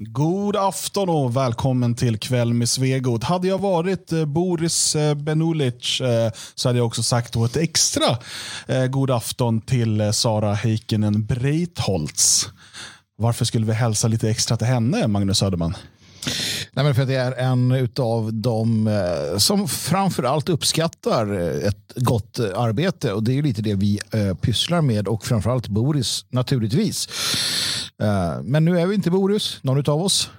God afton och välkommen till Kväll med Svegot. Hade jag varit eh, Boris eh, Benulic eh, så hade jag också sagt då ett extra god afton till Sara Heikkinen Breitholtz. Varför skulle vi hälsa lite extra till henne, Magnus Söderman? Nej, men för det är en av de eh, som framför allt uppskattar eh, ett gott arbete och det är lite det vi eh, pysslar med och framförallt Boris naturligtvis. Men nu är vi inte Boris, någon av oss,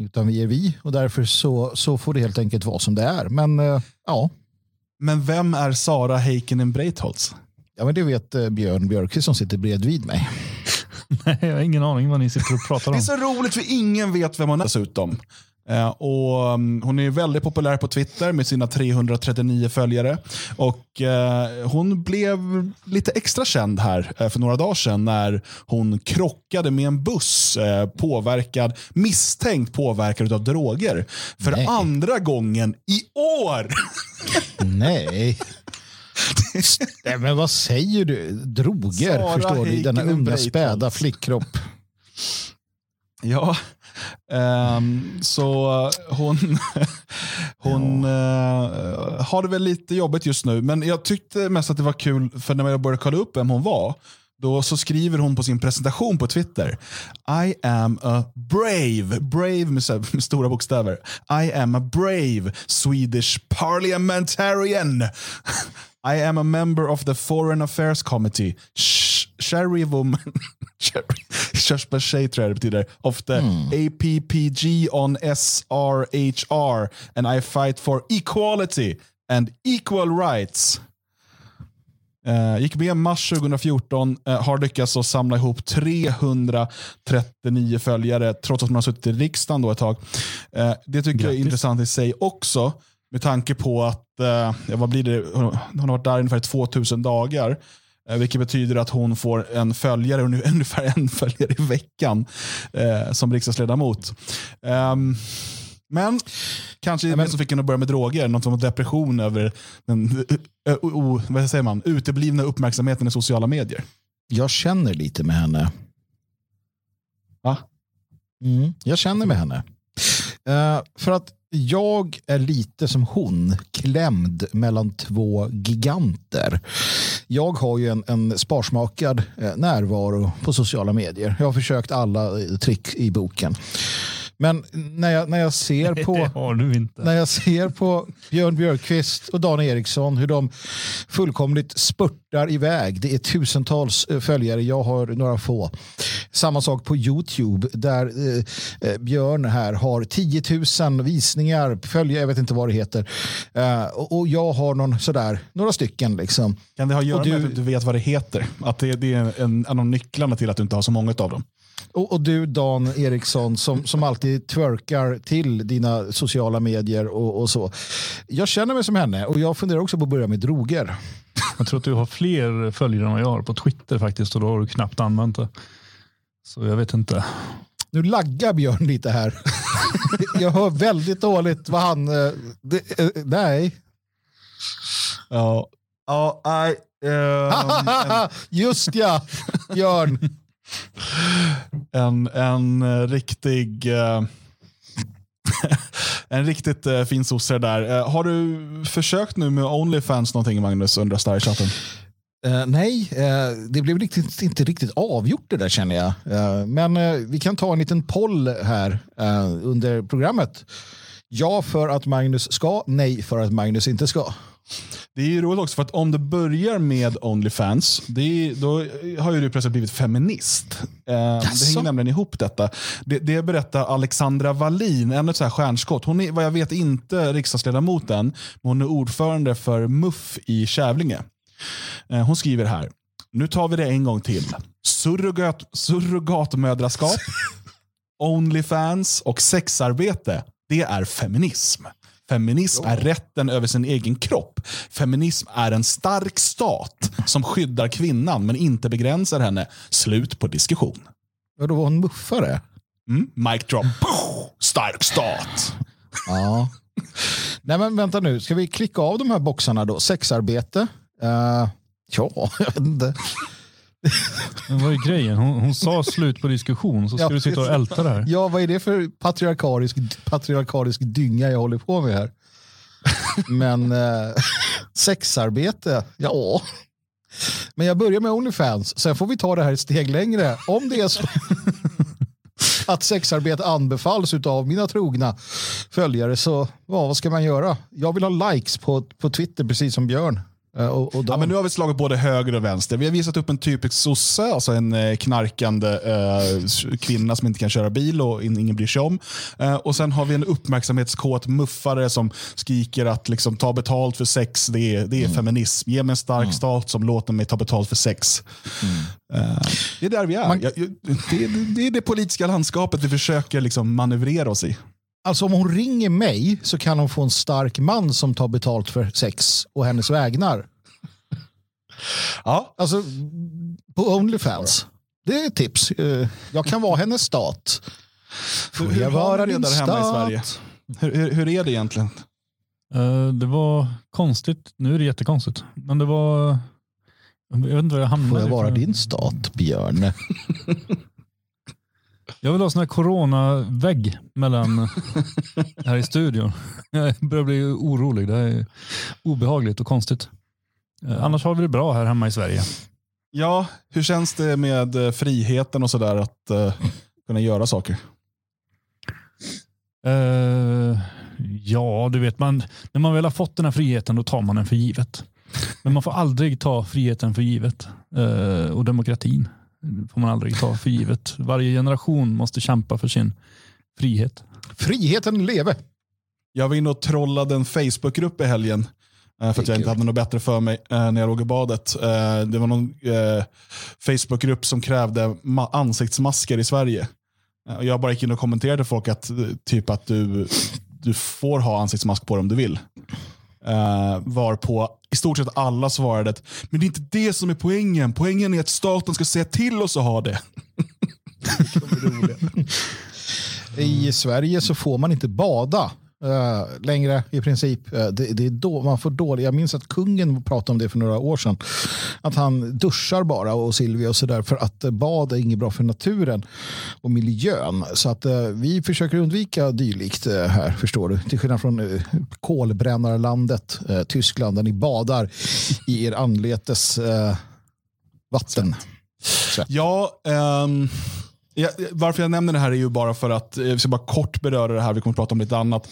utan vi är vi och därför så, så får det helt enkelt vara som det är. Men ja. Men vem är Sara Heikkinen Breitholtz? Ja, men det vet Björn Björkqvist som sitter bredvid mig. Nej, jag har ingen aning vad ni sitter och pratar Det är om. så roligt för ingen vet vem hon är dessutom. Eh, och, um, hon är väldigt populär på Twitter med sina 339 följare. Och eh, Hon blev lite extra känd här eh, för några dagar sedan när hon krockade med en buss eh, påverkad, misstänkt påverkad av droger. För Nej. andra gången i år! Nej. Nej, men vad säger du? Droger, Sara förstår du? Denna unga späda flickkropp. Ja, ehm, så hon, hon eh, har det väl lite jobbigt just nu. Men jag tyckte mest att det var kul, för när jag började kolla upp vem hon var, då så skriver hon på sin presentation på Twitter I am a brave, brave med, så här- med stora bokstäver. I am a brave Swedish parliamentarian. I am a member of the foreign affairs committee. Sh- Sherry woman. Cherry- Körsbärstjej tror jag det betyder. Of the APPG on SRHR. And I fight for equality and equal rights. Eh, gick med mars 2014, eh, har lyckats att samla ihop 339 följare trots att hon har suttit i riksdagen då ett tag. Eh, det tycker jag är Grattis. intressant i sig också med tanke på att ja, vad blir det? Hon, hon har varit där ungefär 2000 dagar. eh, Vilket betyder att hon får en följare, ungefär- en följare i veckan eh, som riksdagsledamot. Ehm, men kanske det som fick henne att börja med droger, något som depression över den ö, o, o, vad säger man, uteblivna uppmärksamheten i sociala medier. Jag känner lite med henne. Va? Mm, jag känner med henne. Eh, för att jag är lite som hon, klämd mellan två giganter. Jag har ju en, en sparsmakad eh, närvaro på sociala medier. Jag har försökt alla eh, trick i boken. Men när jag, när jag ser på... När jag ser på Björn Björkqvist och Dan Eriksson hur de fullkomligt spurtar iväg. Det är tusentals eh, följare, jag har några få. Samma sak på Youtube där eh, eh, Björn här har 10 000 visningar, följare, jag vet inte vad det heter. Eh, och, och jag har någon, sådär, några stycken. Liksom. Kan det ha att göra du- med att du vet vad det heter? Att det, det är en, en av nycklarna till att du inte har så många av dem? Och, och du Dan Eriksson som, som alltid twerkar till dina sociala medier och, och så. Jag känner mig som henne och jag funderar också på att börja med droger. Jag tror att du har fler följare än vad jag har på Twitter faktiskt och då har du knappt använt det. Så jag vet inte. Nu laggar Björn lite här. Jag hör väldigt dåligt vad han... eh, Det, eh, nej. Ja, ja nej. ehm, Just ja, Björn en, en eh, riktig... eh, en riktigt eh, fin sosse där. Eh, har du försökt nu med Onlyfans någonting Magnus, undrar Starchatten? Eh, nej, eh, det blev riktigt, inte riktigt avgjort det där känner jag. Men vi kan ta en liten poll här under programmet. Ja för att Magnus ska, nej för att Magnus inte ska. Det är ju roligt också för att om det börjar med Onlyfans, det är, då har ju du plötsligt blivit feminist. Eh, det hänger nämligen ihop detta. Det, det berättar Alexandra Wallin, ännu ett så här stjärnskott. Hon är vad jag vet inte riksdagsledamoten, men hon är ordförande för MUF i Kävlinge. Eh, hon skriver här, nu tar vi det en gång till. Surrogat, surrogatmödraskap, Onlyfans och sexarbete, det är feminism. Feminism är rätten över sin egen kropp. Feminism är en stark stat som skyddar kvinnan men inte begränsar henne. Slut på diskussion. Och då var hon muffare. Mm? Mic drop. Stark stat. Ja. Nej men vänta nu, ska vi klicka av de här boxarna då? Sexarbete? Eh, ja, jag vet inte. Men vad är grejen? Hon, hon sa slut på diskussion, så ska Ja, du sitta och älta det här. Ja, vad är det för patriarkalisk, patriarkalisk dynga jag håller på med här? Men eh, sexarbete, ja. Men jag börjar med Onlyfans, sen får vi ta det här ett steg längre. Om det är så att sexarbete anbefalls av mina trogna följare så ja, vad ska man göra? Jag vill ha likes på, på Twitter precis som Björn. Eh, Och, och Ja, de, men nu har vi slagit både höger och vänster. Vi har visat upp en typisk sosse, alltså en eh, knarkande eh, kvinna som inte kan köra bil och in, ingen bryr sig om. Eh, och Sen har vi en uppmärksamhetskåt muffare som skriker att liksom, ta betalt för sex, det är, det är feminism. Ge mig en stark stat som låter mig ta betalt för sex. Eh, det är där vi är. Man- Jag- jag- det, är det är det politiska landskapet vi försöker liksom, manövrera oss i. Alltså om hon ringer mig så kan hon få en stark man som tar betalt för sex och hennes vägnar. Ja, Alltså på Onlyfans. Det är ett tips. Eh, Jag kan vara hennes stat. Får jag vara din där hemma i? Sverige? Hur, hur, hur är det egentligen? Eh, det var konstigt. Nu är det jättekonstigt. Men det var... Jag vet inte vad jag hamnade Får jag vara din stat, Björn? Jag vill ha sån här coronavägg mellan här i studion. Jag börjar bli orolig. Det är obehagligt och konstigt. Eh, Annars har vi det bra här hemma i Sverige. Ja, hur känns det med eh, friheten och sådär att eh, kunna göra saker? Eh, ja, du vet, man, när man väl har fått den här friheten då tar man den för givet. Men man får aldrig ta friheten för givet. Eh, och demokratin får man aldrig ta för givet. Varje generation måste kämpa för sin frihet. Friheten leve. Jag var inne och trollade en Facebookgrupp i helgen. eh, För att jag inte hade något bättre för mig eh, när jag låg i badet. Eh, Det var någon Facebookgrupp som krävde ma- ansiktsmasker i Sverige. Och Jag bara gick in och kommenterade folk att, typ att du, du får ha ansiktsmask på dig om du vill. Uh, varpå i stort sett alla svarade att men det är inte det som är poängen. Poängen är att staten ska säga till oss att ha det. I Sverige så får man inte bada Eh, längre i princip. Eh, det, det är då man får dålig. Jag minns att kungen pratade om det för några år sedan. Att han duschar bara och Silvia och sådär för att eh, bad är inget bra för naturen och miljön. Så att eh, vi försöker undvika dylikt eh, här förstår du. Till skillnad från eh, kolbrännarlandet eh, Tyskland där ni badar i er anletes eh, vatten. Ja, um ja, varför jag nämner det här är ju bara för att, eh, vi ska bara kort beröra det här, vi kommer att prata om lite annat.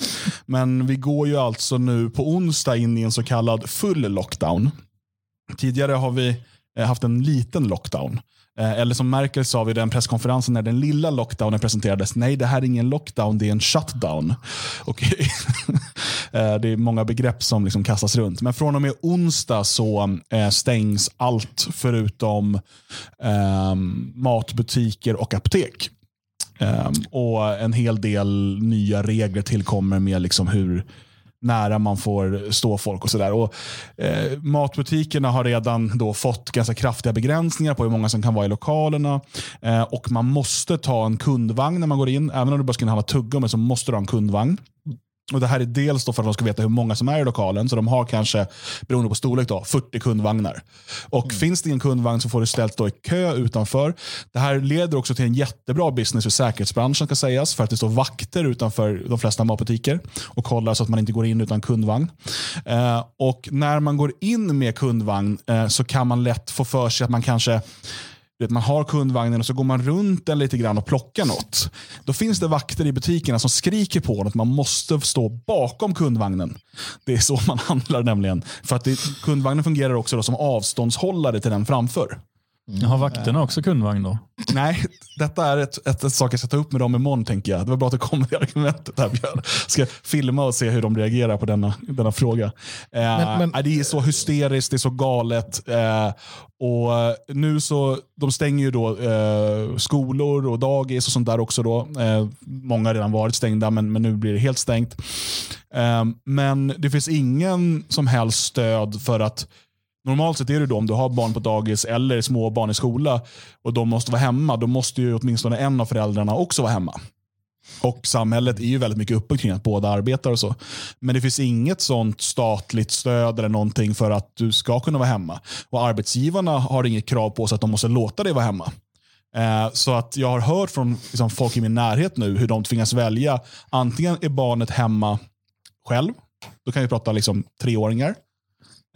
Men vi går ju alltså nu på onsdag in i en så kallad full lockdown. Tidigare har vi eh, haft en liten lockdown. Eh, eller som Merkel sa vid den presskonferensen när den lilla lockdownen presenterades. Nej, det här är ingen lockdown, det är en shutdown. Okay. Eh, det är många begrepp som liksom kastas runt. Men från och med onsdag så eh, stängs allt förutom ehm, matbutiker och apotek. Ehm, och en hel del nya regler tillkommer med liksom hur nära man får stå folk och sådär. Och, eh, matbutikerna har redan då fått ganska kraftiga begränsningar på hur många som kan vara i lokalerna. Eh, och man måste ta en kundvagn när man går in. Även om du bara ska handla tuggummi så måste du ha en kundvagn. Och Det här är dels för att de ska veta hur många som är i lokalen. Så de har kanske, beroende på storlek, då, 40 kundvagnar. Och Finns det ingen kundvagn så får du ställt då i kö utanför. Det här leder också till en jättebra business för säkerhetsbranschen ska sägas. För att det står vakter utanför de flesta matbutiker och kollar så att man inte går in utan kundvagn. Eh, och När man går in med kundvagn eh, så kan man lätt få för sig att man kanske vet, man har kundvagnen och så går man runt den lite grann och plockar något. Då finns det vakter i butikerna som skriker på en att man måste stå bakom kundvagnen. Det är så man handlar nämligen. För att det, kundvagnen fungerar också då som avståndshållare till den framför. Har vakterna också kundvagn då? Nej, detta är ett, ett, ett sak jag ska ta upp med dem imorgon tänker jag. Det var bra att det kommer det argumentet här Björn. Ska filma och se hur de reagerar på denna, denna fråga. Eh, Men- men- Det är så hysteriskt, det är så galet. Eh, och nu så, De stänger ju då eh, skolor och dagis och sånt där också. Då. Eh, många har redan varit stängda men, men nu blir det helt stängt. Eh, men det finns ingen som helst stöd för att Normalt sett är det då om du har barn på dagis eller små barn i skola och de måste vara hemma, då måste ju åtminstone en av föräldrarna också vara hemma. Och samhället är ju väldigt mycket uppbyggt kring att båda arbetar och så. Men det finns inget sånt statligt stöd eller någonting för att du ska kunna vara hemma. Och arbetsgivarna har inget krav på sig att de måste låta dig vara hemma. Eh, så att jag har hört från liksom, folk i min närhet nu hur de tvingas välja. Antingen är barnet hemma själv. Då kan vi prata liksom treåringar.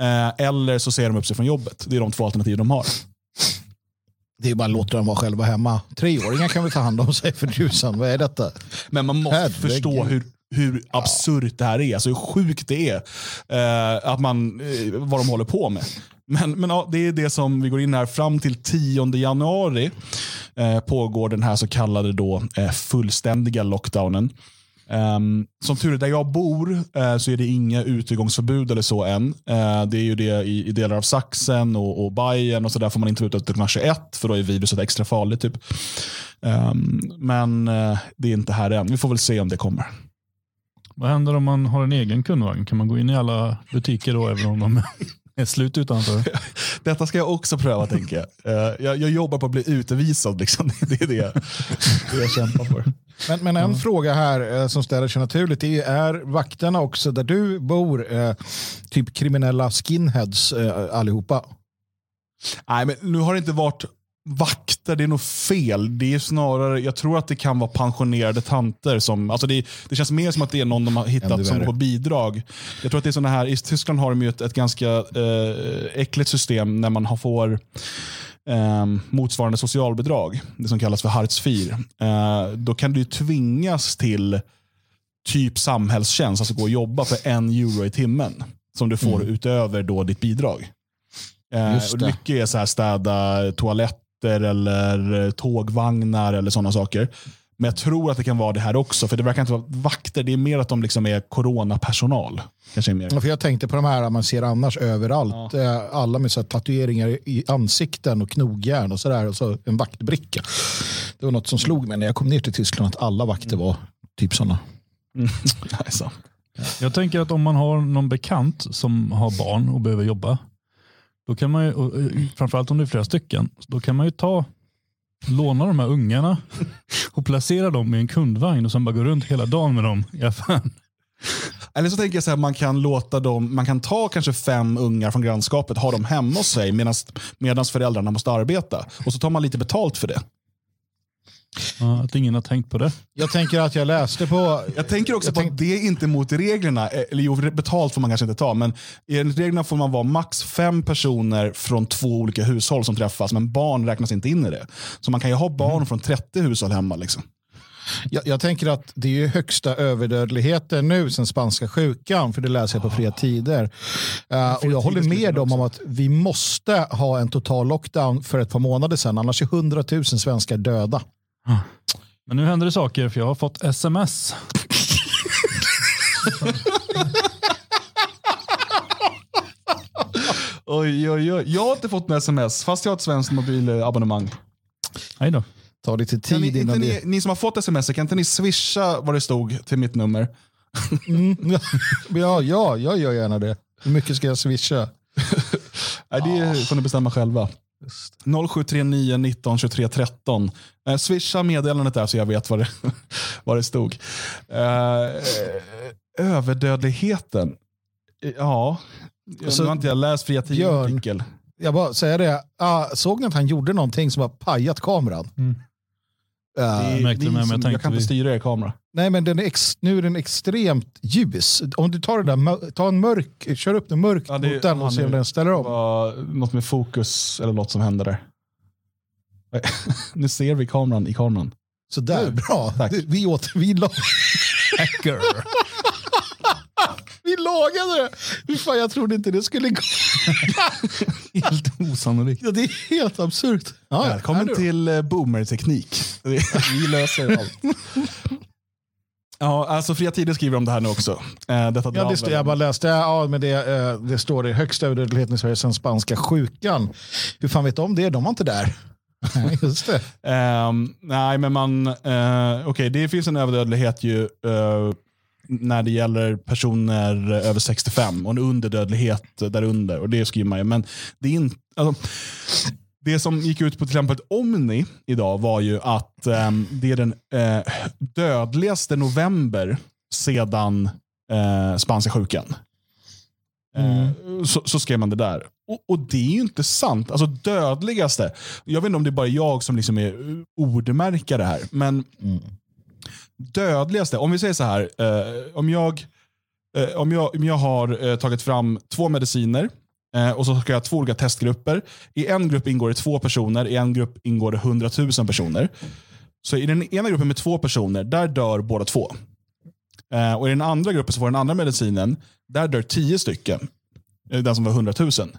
Eh, eller så säger de upp sig från jobbet. Det är de två alternativ de har. Det är bara att låta dem vara själva hemma. Treåringar kan väl ta hand om sig för tusan. Vad är detta? Men man måste Herregud. förstå hur, hur absurt det här är. Alltså hur sjukt det är. Eh, att man, eh, vad de håller på med. Men, men ja, det är det som vi går in här. Fram till 10 januari eh, pågår den här så kallade då, eh, fullständiga lockdownen. Um, som tur är, där jag bor uh, så är det inga utegångsförbud eller så än. Uh, det är ju det i, i delar av Sachsen och, och Bayern och så där får man inte vara ute till klockan 21 för då är viruset extra farligt. Typ. Um, men uh, det är inte här än. Vi får väl se om det kommer. Vad händer om man har en egen kundvagn? Kan man gå in i alla butiker då även om de slut utanför? Detta ska jag också pröva tänker jag. Eh, jag. Jag jobbar på att bli utvisad. Liksom. Det är det, det jag kämpar för. Men, men en fråga här eh, som ställer sig naturligt är, är vakterna också där du bor eh, typ kriminella skinheads eh, allihopa? Nej, men nu har det inte varit vakter, det är nog fel. Det är snarare, jag tror att det kan vara pensionerade tanter. Som, alltså det, det känns mer som att det är någon de har hittat som på bidrag. Jag tror att det är såna här, I Tyskland har de ju ett, ett ganska eh, äckligt system när man har, får eh, motsvarande socialbidrag. Det som kallas för Hartz IV. Eh, då kan du tvingas till typ samhällstjänst, alltså gå och jobba för en euro i timmen. Som du får utöver då ditt bidrag. Eh, mycket är så här städa toaletter eller eh, tågvagnar eller sådana saker. Men jag tror att det kan vara det här också. För det verkar inte vara vakter. Det är mer att de liksom är coronapersonal. Kanske mer. Ja, För jag tänkte på de här man ser annars överallt. Eh, Alla med så här tatueringar i ansikten och knogjärn och sådär. Och så en vaktbricka. Det var något som slog mig när jag kom ner till Tyskland att alla vakter var typ sådana. Alltså. Jag tänker att om man har någon bekant som har barn och behöver jobba, då kan man ju, och, eh, framförallt om det är flera stycken, då kan man ju ta låna de här ungarna och placera dem i en kundvagn och sen bara gå runt hela dagen med dem i affären. Eller så tänker jag så här, man kan låta dem, man kan ta kanske fem ungar från grannskapet, ha dem hemma hos sig medan föräldrarna måste arbeta. Och så tar man lite betalt för det. Ja, att ingen har tänkt på det. Jag tänker att jag läste på... Jag tänker också Jag på tänk- att det är inte mot reglerna. Eh, Eller jo, betalt får man kanske inte ta. Men enligt reglerna får man vara max fem personer från två olika hushåll som träffas. Men barn räknas inte in i det. Så man kan ju ha barn från 30 hushåll hemma. Liksom. Jag, jag tänker att det är ju högsta överdödligheten nu sen spanska sjukan, för det läser jag på fria tider. Eh, och jag håller med dem om att vi måste ha en total lockdown för ett par månader sedan, annars är 100 000 svenskar döda. Men nu händer det saker för jag har fått sms. Oj, oj, oj. Jag har inte fått några sms, fast jag har ett svenskt mobilabonnemang. Hej då. Ta lite Kan tid ni, inte innan ni, det... ni som har fått sms, kan inte ni swisha vad det stod till mitt nummer? Mm. Ja, ja, jag gör gärna det. Hur mycket ska jag swisha? Nej, det får ni bestämma själva. 0739 19 23 13. Eh, swisha meddelandet där så jag vet vad det, vad det stod. Eh, överdödligheten. Eh, Ja, Alltså, nu har inte jag läst Fria. Tidning-artikel. Jag bara säger det, ah, såg ni att han gjorde någonting som har pajat kameran? Mm. Det är märkte ni det med, men som- jag tänkte jag kan inte vi- styra er kamera. Nej, men den är ex, nu är den extremt ljus. Om du tar, det där, ta en mörk, kör upp den mörkt Ja, det- mot den och se om den ställer om. något med fokus eller något som hände där. nu ser vi kameran i kameran. Så där, bra. Tack. Du, Vi, åt, vi, la, Hacker. Lagade det! Fy fan, jag trodde inte det skulle gå. Helt osannolikt. Ja, det är helt absurt. Ja, Välkommen till eh, boomerteknik. Vi löser allt. Ja, alltså Fria Tider skriver om det här nu också. Eh, detta Ja, det, står- jag bara läste, ja, men det, eh, det står det högsta överdödligheten i Sverige sedan spanska sjukan. Hur fan vet de om det? De var inte där. Nej, Just det. Ehm, nej, men man... Uh, Okej, det finns en överdödlighet ju eh, när det gäller personer över 65 och en underdödlighet därunder. Och det skriver man ju. Men det är inte... Alltså, det som gick ut på till exempel Omni idag var ju att ehm, det är den eh, dödligaste november sedan eh, spanska sjukan. Eh, så, så skrev man det där. Och, och det är ju inte sant. Alltså dödligaste. Jag vet inte om det är bara jag som liksom är ordmärkare här. Men dödligaste, om vi säger så här. Eh, om, jag, eh, om, jag, om jag har eh, tagit fram två mediciner eh, och så ska jag ha två olika testgrupper. I en grupp ingår det två personer, i en grupp ingår det 100 000 personer. Så i den ena gruppen med två personer, där dör båda två. Eh, och I den andra gruppen som får den andra medicinen, där dör tio stycken. Eh, den som var hundratusen.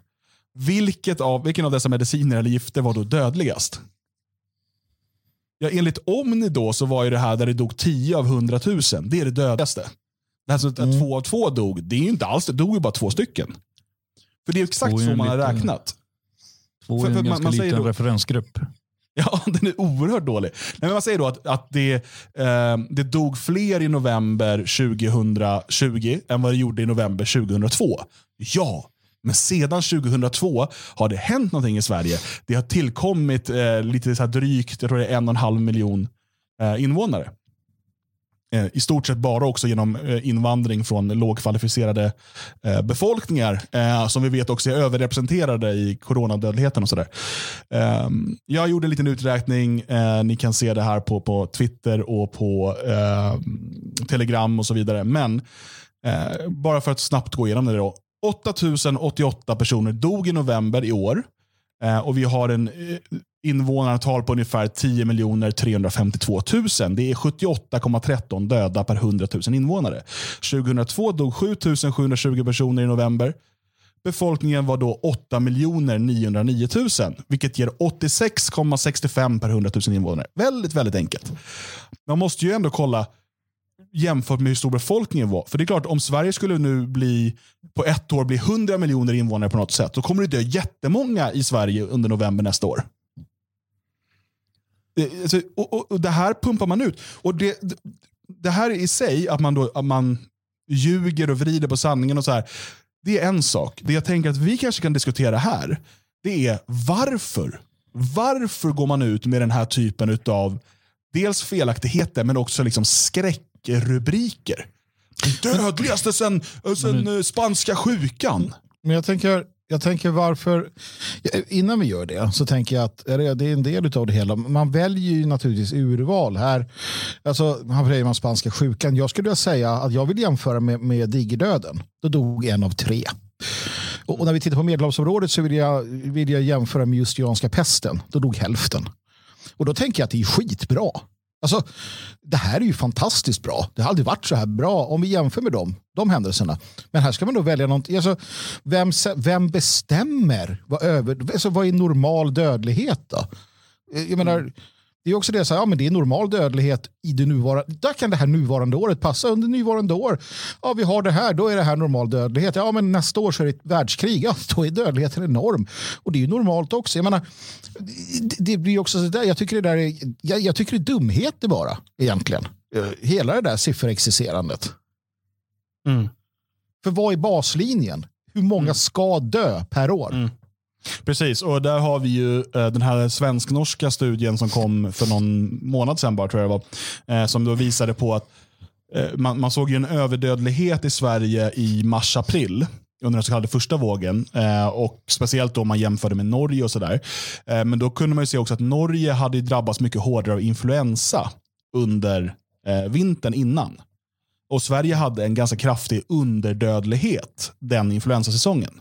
Vilket av, vilken av dessa mediciner eller gifter var då dödligast? Ja, enligt Omni då så var ju det här där det dog 10 av 100 000. Det är det dödligaste. Alltså att två av två dog, det är ju inte alls det. dog ju bara två stycken. För det är exakt är så man har liten- räknat. Två För- är för en man- ganska man liten då- referensgrupp. Ja, den är oerhört dålig. Nej, men man säger då att, att det, eh, det dog fler i november 2020 än vad det gjorde i november 2002. Ja, men sedan 2002 har det hänt någonting i Sverige. Det har tillkommit eh, lite så här drygt, jag tror det är en och en halv miljon eh, invånare. Eh, I stort sett bara också genom eh, invandring från lågkvalificerade eh, befolkningar eh, som vi vet också är överrepresenterade i coronadödligheten och sådär. Eh, jag gjorde en liten uträkning. Eh, ni kan se det här på, på Twitter och på eh, Telegram och så vidare. Men eh, bara för att snabbt gå igenom det då. 8088 personer dog i november i år. Eh, och vi har en eh, invånarantal på ungefär 10 352 000. Det är 78,13 döda per 100 000 invånare. 2002 dog 7 720 personer i november. Befolkningen var då 8 909 000, vilket ger 86,65 per 100 000 invånare. Väldigt, väldigt enkelt. Man måste ju ändå kolla jämfört med hur stor befolkningen var. För det är klart, om Sverige skulle nu bli på ett år bli 100 miljoner invånare på något sätt, då kommer det dö jättemånga i Sverige under november nästa år. Eh, alltså, Och, och, och Det här pumpar man ut. Och det, det här i sig, att man, då, att man ljuger och vrider på sanningen och så här. Det är en sak. Det jag tänker att vi kanske kan diskutera här, det är varför. Varför går man ut med den här typen av dels felaktigheter men också liksom skräckrubriker? Dödligaste sen, sen eh, spanska sjukan. Men jag tänker, jag tänker varför, innan vi gör det så tänker jag att det är en del av det hela. Man väljer ju naturligtvis urval här. Alltså, han säger man spanska sjukan. Jag skulle vilja säga att jag vill jämföra med, med digerdöden. Då dog en av tre. Och, och när vi tittar på medelhavsområdet så vill jag, vill jag jämföra med just iranska pesten. Då dog hälften. Och då tänker jag att det är skitbra. Alltså, det här är ju fantastiskt bra. Det har aldrig varit så här bra om vi jämför med dem, de händelserna. Men här ska man då välja någonting. Alltså, vem, vem bestämmer vad, över, alltså, vad är normal dödlighet då? Eh, jag menar, det är också det, så här, ja, men det är normal dödlighet i det nuvarande. Där kan det här nuvarande året passa. Under nuvarande år, ja vi har det här, då är det här normal dödlighet. Ja men nästa år så är det ett världskrig, ja då är dödligheten enorm. Och det är ju normalt också. Jag menar, det, det blir också så där, jag tycker det där är, jag, jag tycker det är dumheter bara egentligen. Hela det där sifferexercerandet. För vad är baslinjen? Hur många ska dö per år? Precis, och där har vi ju eh, den här svensk-norska studien som kom för någon månad sedan bara, tror jag det var. Eh, som då visade på att eh, man, man såg ju en överdödlighet i Sverige i mars-april under den så kallade första vågen. Och Speciellt om man jämförde med Norge och sådär. Men då kunde man ju se också att Norge hade drabbats mycket hårdare av influensa under vintern innan. Och Sverige hade en ganska kraftig underdödlighet den influensasäsongen.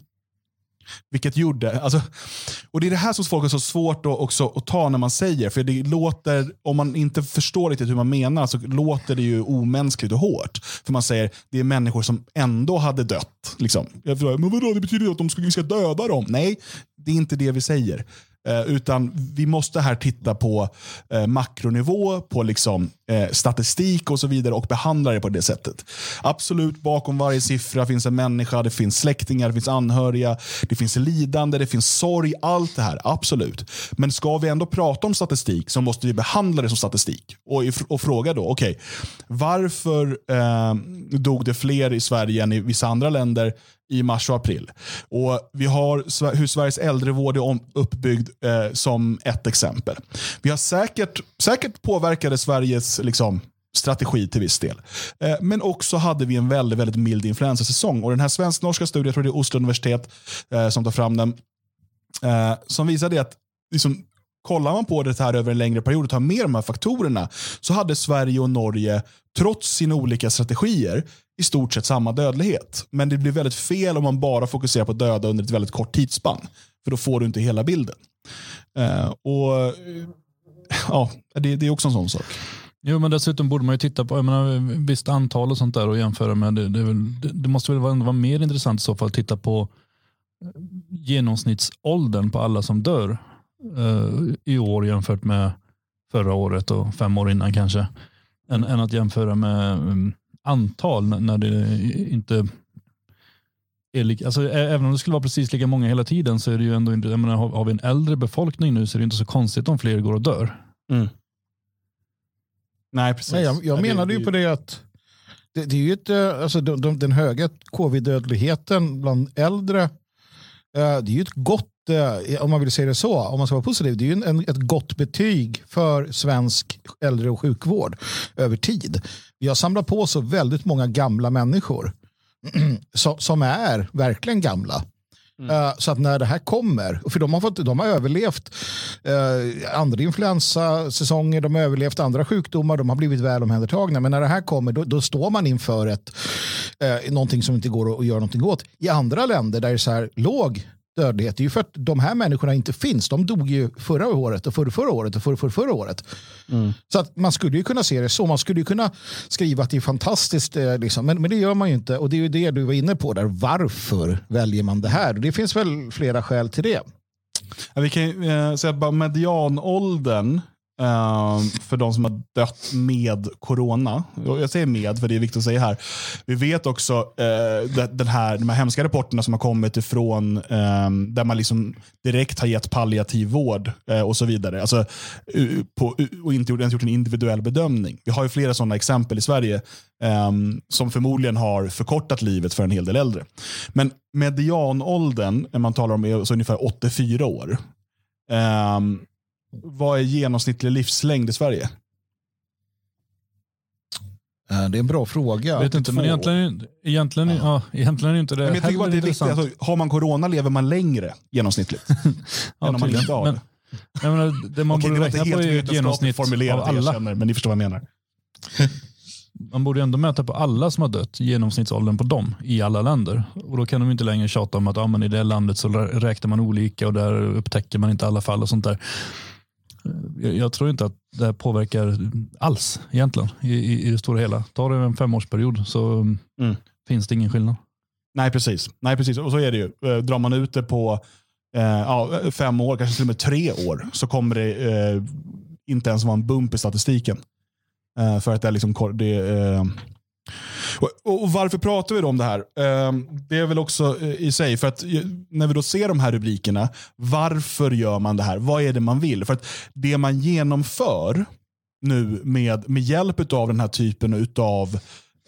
Vilket gjorde, alltså, och det är det här som folk har så svårt att, också, att ta när man säger. För det låter, om man inte förstår riktigt hur man menar så låter det ju omänskligt och hårt. För man säger, det är människor som ändå hade dött. Liksom. Jag frågar, men vadå, det betyder ju att de ska, vi ska döda dem. Nej, det är inte det vi säger. Eh, utan vi måste här titta på eh, makronivå, på liksom, eh, statistik och så vidare och behandla det på det sättet. Absolut, bakom varje siffra finns en människa, det finns släktingar, det finns anhöriga, det finns lidande, det finns sorg. Allt det här, absolut. Men ska vi ändå prata om statistik så måste vi behandla det som statistik. Och, och fråga då, okej, varför eh, dog det fler i Sverige än i vissa andra länder i mars och april. Och Vi har hur Sveriges äldrevård är uppbyggd eh, som ett exempel. Vi har säkert, säkert påverkade Sveriges liksom, strategi till viss del. Eh, men också hade vi en väldigt, väldigt mild influensasäsong. Och den här svensk-norska studien, jag tror det är Oslo universitet eh, som tar fram den, eh, som visade att liksom, kollar man på det här över en längre period och tar med de här faktorerna så hade Sverige och Norge, trots sina olika strategier, i stort sett samma dödlighet. Men det blir väldigt fel om man bara fokuserar på döda under ett väldigt kort tidsspann. För då får du inte hela bilden. Uh, och ja, det, det är också en sån sak. Jo, men dessutom borde man ju titta på jag menar, visst antal och sånt där och jämföra med. Det, det, väl, det, det måste väl vara, vara mer intressant i så fall att titta på genomsnittsåldern på alla som dör i år jämfört med förra året och fem år innan kanske. Än, än att jämföra med mm, antal när- det inte är lika, alltså, även om det skulle vara precis lika många hela tiden så är det ju ändå inte, jag menar, har, vi en äldre befolkning nu så är det inte så konstigt om fler går och dör. Nej, precis. Nej, jag, jag Ja, menade ju på det att det, det är ju ett, eh, alltså, de, de, den höga covid-dödligheten bland äldre, eh, det är ju ett gott, eh, om man vill säga det så, om man ska vara positiv, det är ju en, ett gott betyg för svensk äldre och sjukvård över tid. Vi har samlat på så väldigt många gamla människor som, är verkligen gamla. Eh, Så att när det här kommer, för de har, fått, de har överlevt eh, andra influensasäsonger, de har överlevt andra sjukdomar, de har blivit väl omhändertagna. Men när det här kommer, då, då står man inför ett, eh, någonting som inte går att, att göra någonting åt. I andra länder där det är så här låg dödlighet, det är ju för att de här människorna inte finns. De dog ju förra året och förra, förra året och förra, förra, förra året. Så att man skulle ju kunna se det så. Man skulle ju kunna skriva att det är fantastiskt, eh, liksom. men, men det gör man ju inte. Och det är ju det du var inne på där. Varför väljer man det här? Det finns väl flera skäl till det. Ja, vi kan ju, eh, säga att bara medianåldern Ehm, för de som har dött med corona. Jag säger med för det är viktigt att säga här. Vi vet också eh, den här, de här hemska rapporterna som har kommit ifrån eh, där man liksom direkt har gett palliativ vård eh, och så vidare. Alltså, på, och inte ens gjort en individuell bedömning. Vi har ju flera sådana exempel i Sverige eh, som förmodligen har förkortat livet för en hel del äldre. Men medianåldern, när man talar om, är så ungefär 84 år. Ehm, vad är genomsnittlig livslängd i Sverige? Eh, Det är en bra fråga. Jag vet inte, men egentligen, egentligen, ja. egentligen är inte det Men jag tycker bara att det är viktigt. Alltså, har man corona lever man längre genomsnittligt. Ja, än om man inte har men, det. jag menar, det man Okej, borde räkna på är ett genomsnitt formulerat, av alla. känner, men ni förstår vad jag menar. Man borde ändå mäta på alla som har dött, genomsnittsåldern på dem i alla länder. Och Då kan de inte längre tjata om att ja, men i det landet så räknar man olika och där upptäcker man inte alla fall och sånt där. Jag, jag tror inte att det här påverkar alls egentligen i, i, i det stora hela. Tar det en femårsperiod så Mm. finns det ingen skillnad. Nej, precis. Nej, precis. Och så är det ju. Eh, Drar man ut det på eh, ja, fem år, kanske till och med tre år, så kommer det eh, inte ens vara en bump i statistiken. Eh, för att det är liksom... Det, eh, och, och varför pratar vi då om det här? Ehm, det är väl också eh, i sig, för att eh, när vi då ser de här rubrikerna, varför gör man det här? Vad är det man vill? För att det man genomför nu med, med hjälp av den här typen av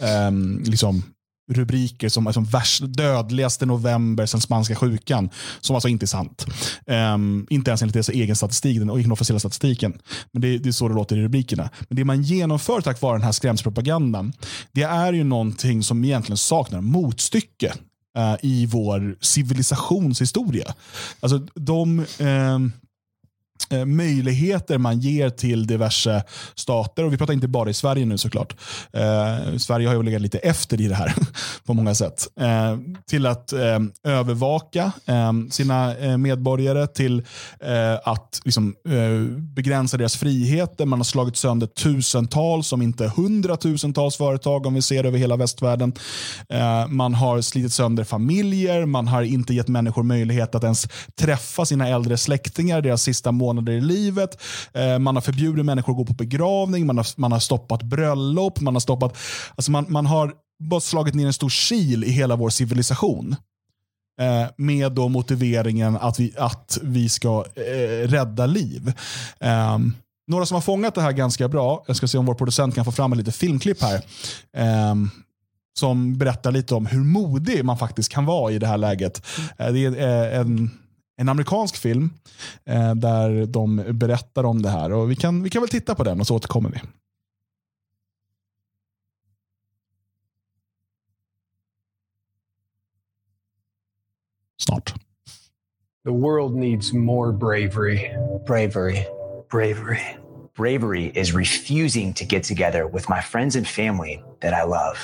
ehm, liksom, rubriker som alltså, värst, dödligaste november sedan spanska sjukan, som alltså inte är sant. Um, inte ens enligt deras egen statistik, den egen officiella statistiken. Men det, det är så det låter i rubrikerna. Men det man genomför tack vare den här skrämselpropagandan, det är ju någonting som egentligen saknar motstycke uh, i vår civilisationshistoria. Alltså de... ehm, Eh, möjligheter man ger till diverse stater. Och Vi pratar inte bara i Sverige nu såklart. Eh, Sverige har ju legat lite efter i det här på många sätt. Eh, till att eh, övervaka eh, sina eh, medborgare, till eh, att liksom, eh, begränsa deras friheter. Man har slagit sönder tusentals, om inte hundratusentals företag om vi ser över hela västvärlden. Eh, man har slitit sönder familjer, man har inte gett människor möjlighet att ens träffa sina äldre släktingar deras sista månader i livet. Eh, man har förbjudit människor att gå på begravning, man har, man har stoppat bröllop, man har stoppat... Alltså man, man har bara slagit ner en stor kil i hela vår civilisation. Eh, med då motiveringen att vi, att vi ska eh, rädda liv. Ehm, några som har fångat det här ganska bra, jag ska se om vår producent kan få fram en lite filmklipp här. Ehm, som berättar lite om hur modig man faktiskt kan vara i det här läget. Eh, det är en, en amerikansk film eh, där de berättar om det här. Och vi, kan, vi kan väl titta på den och så återkommer vi. Snart. The world needs more bravery. Bravery. Bravery. Bravery is refusing to get together with my friends and family that I love.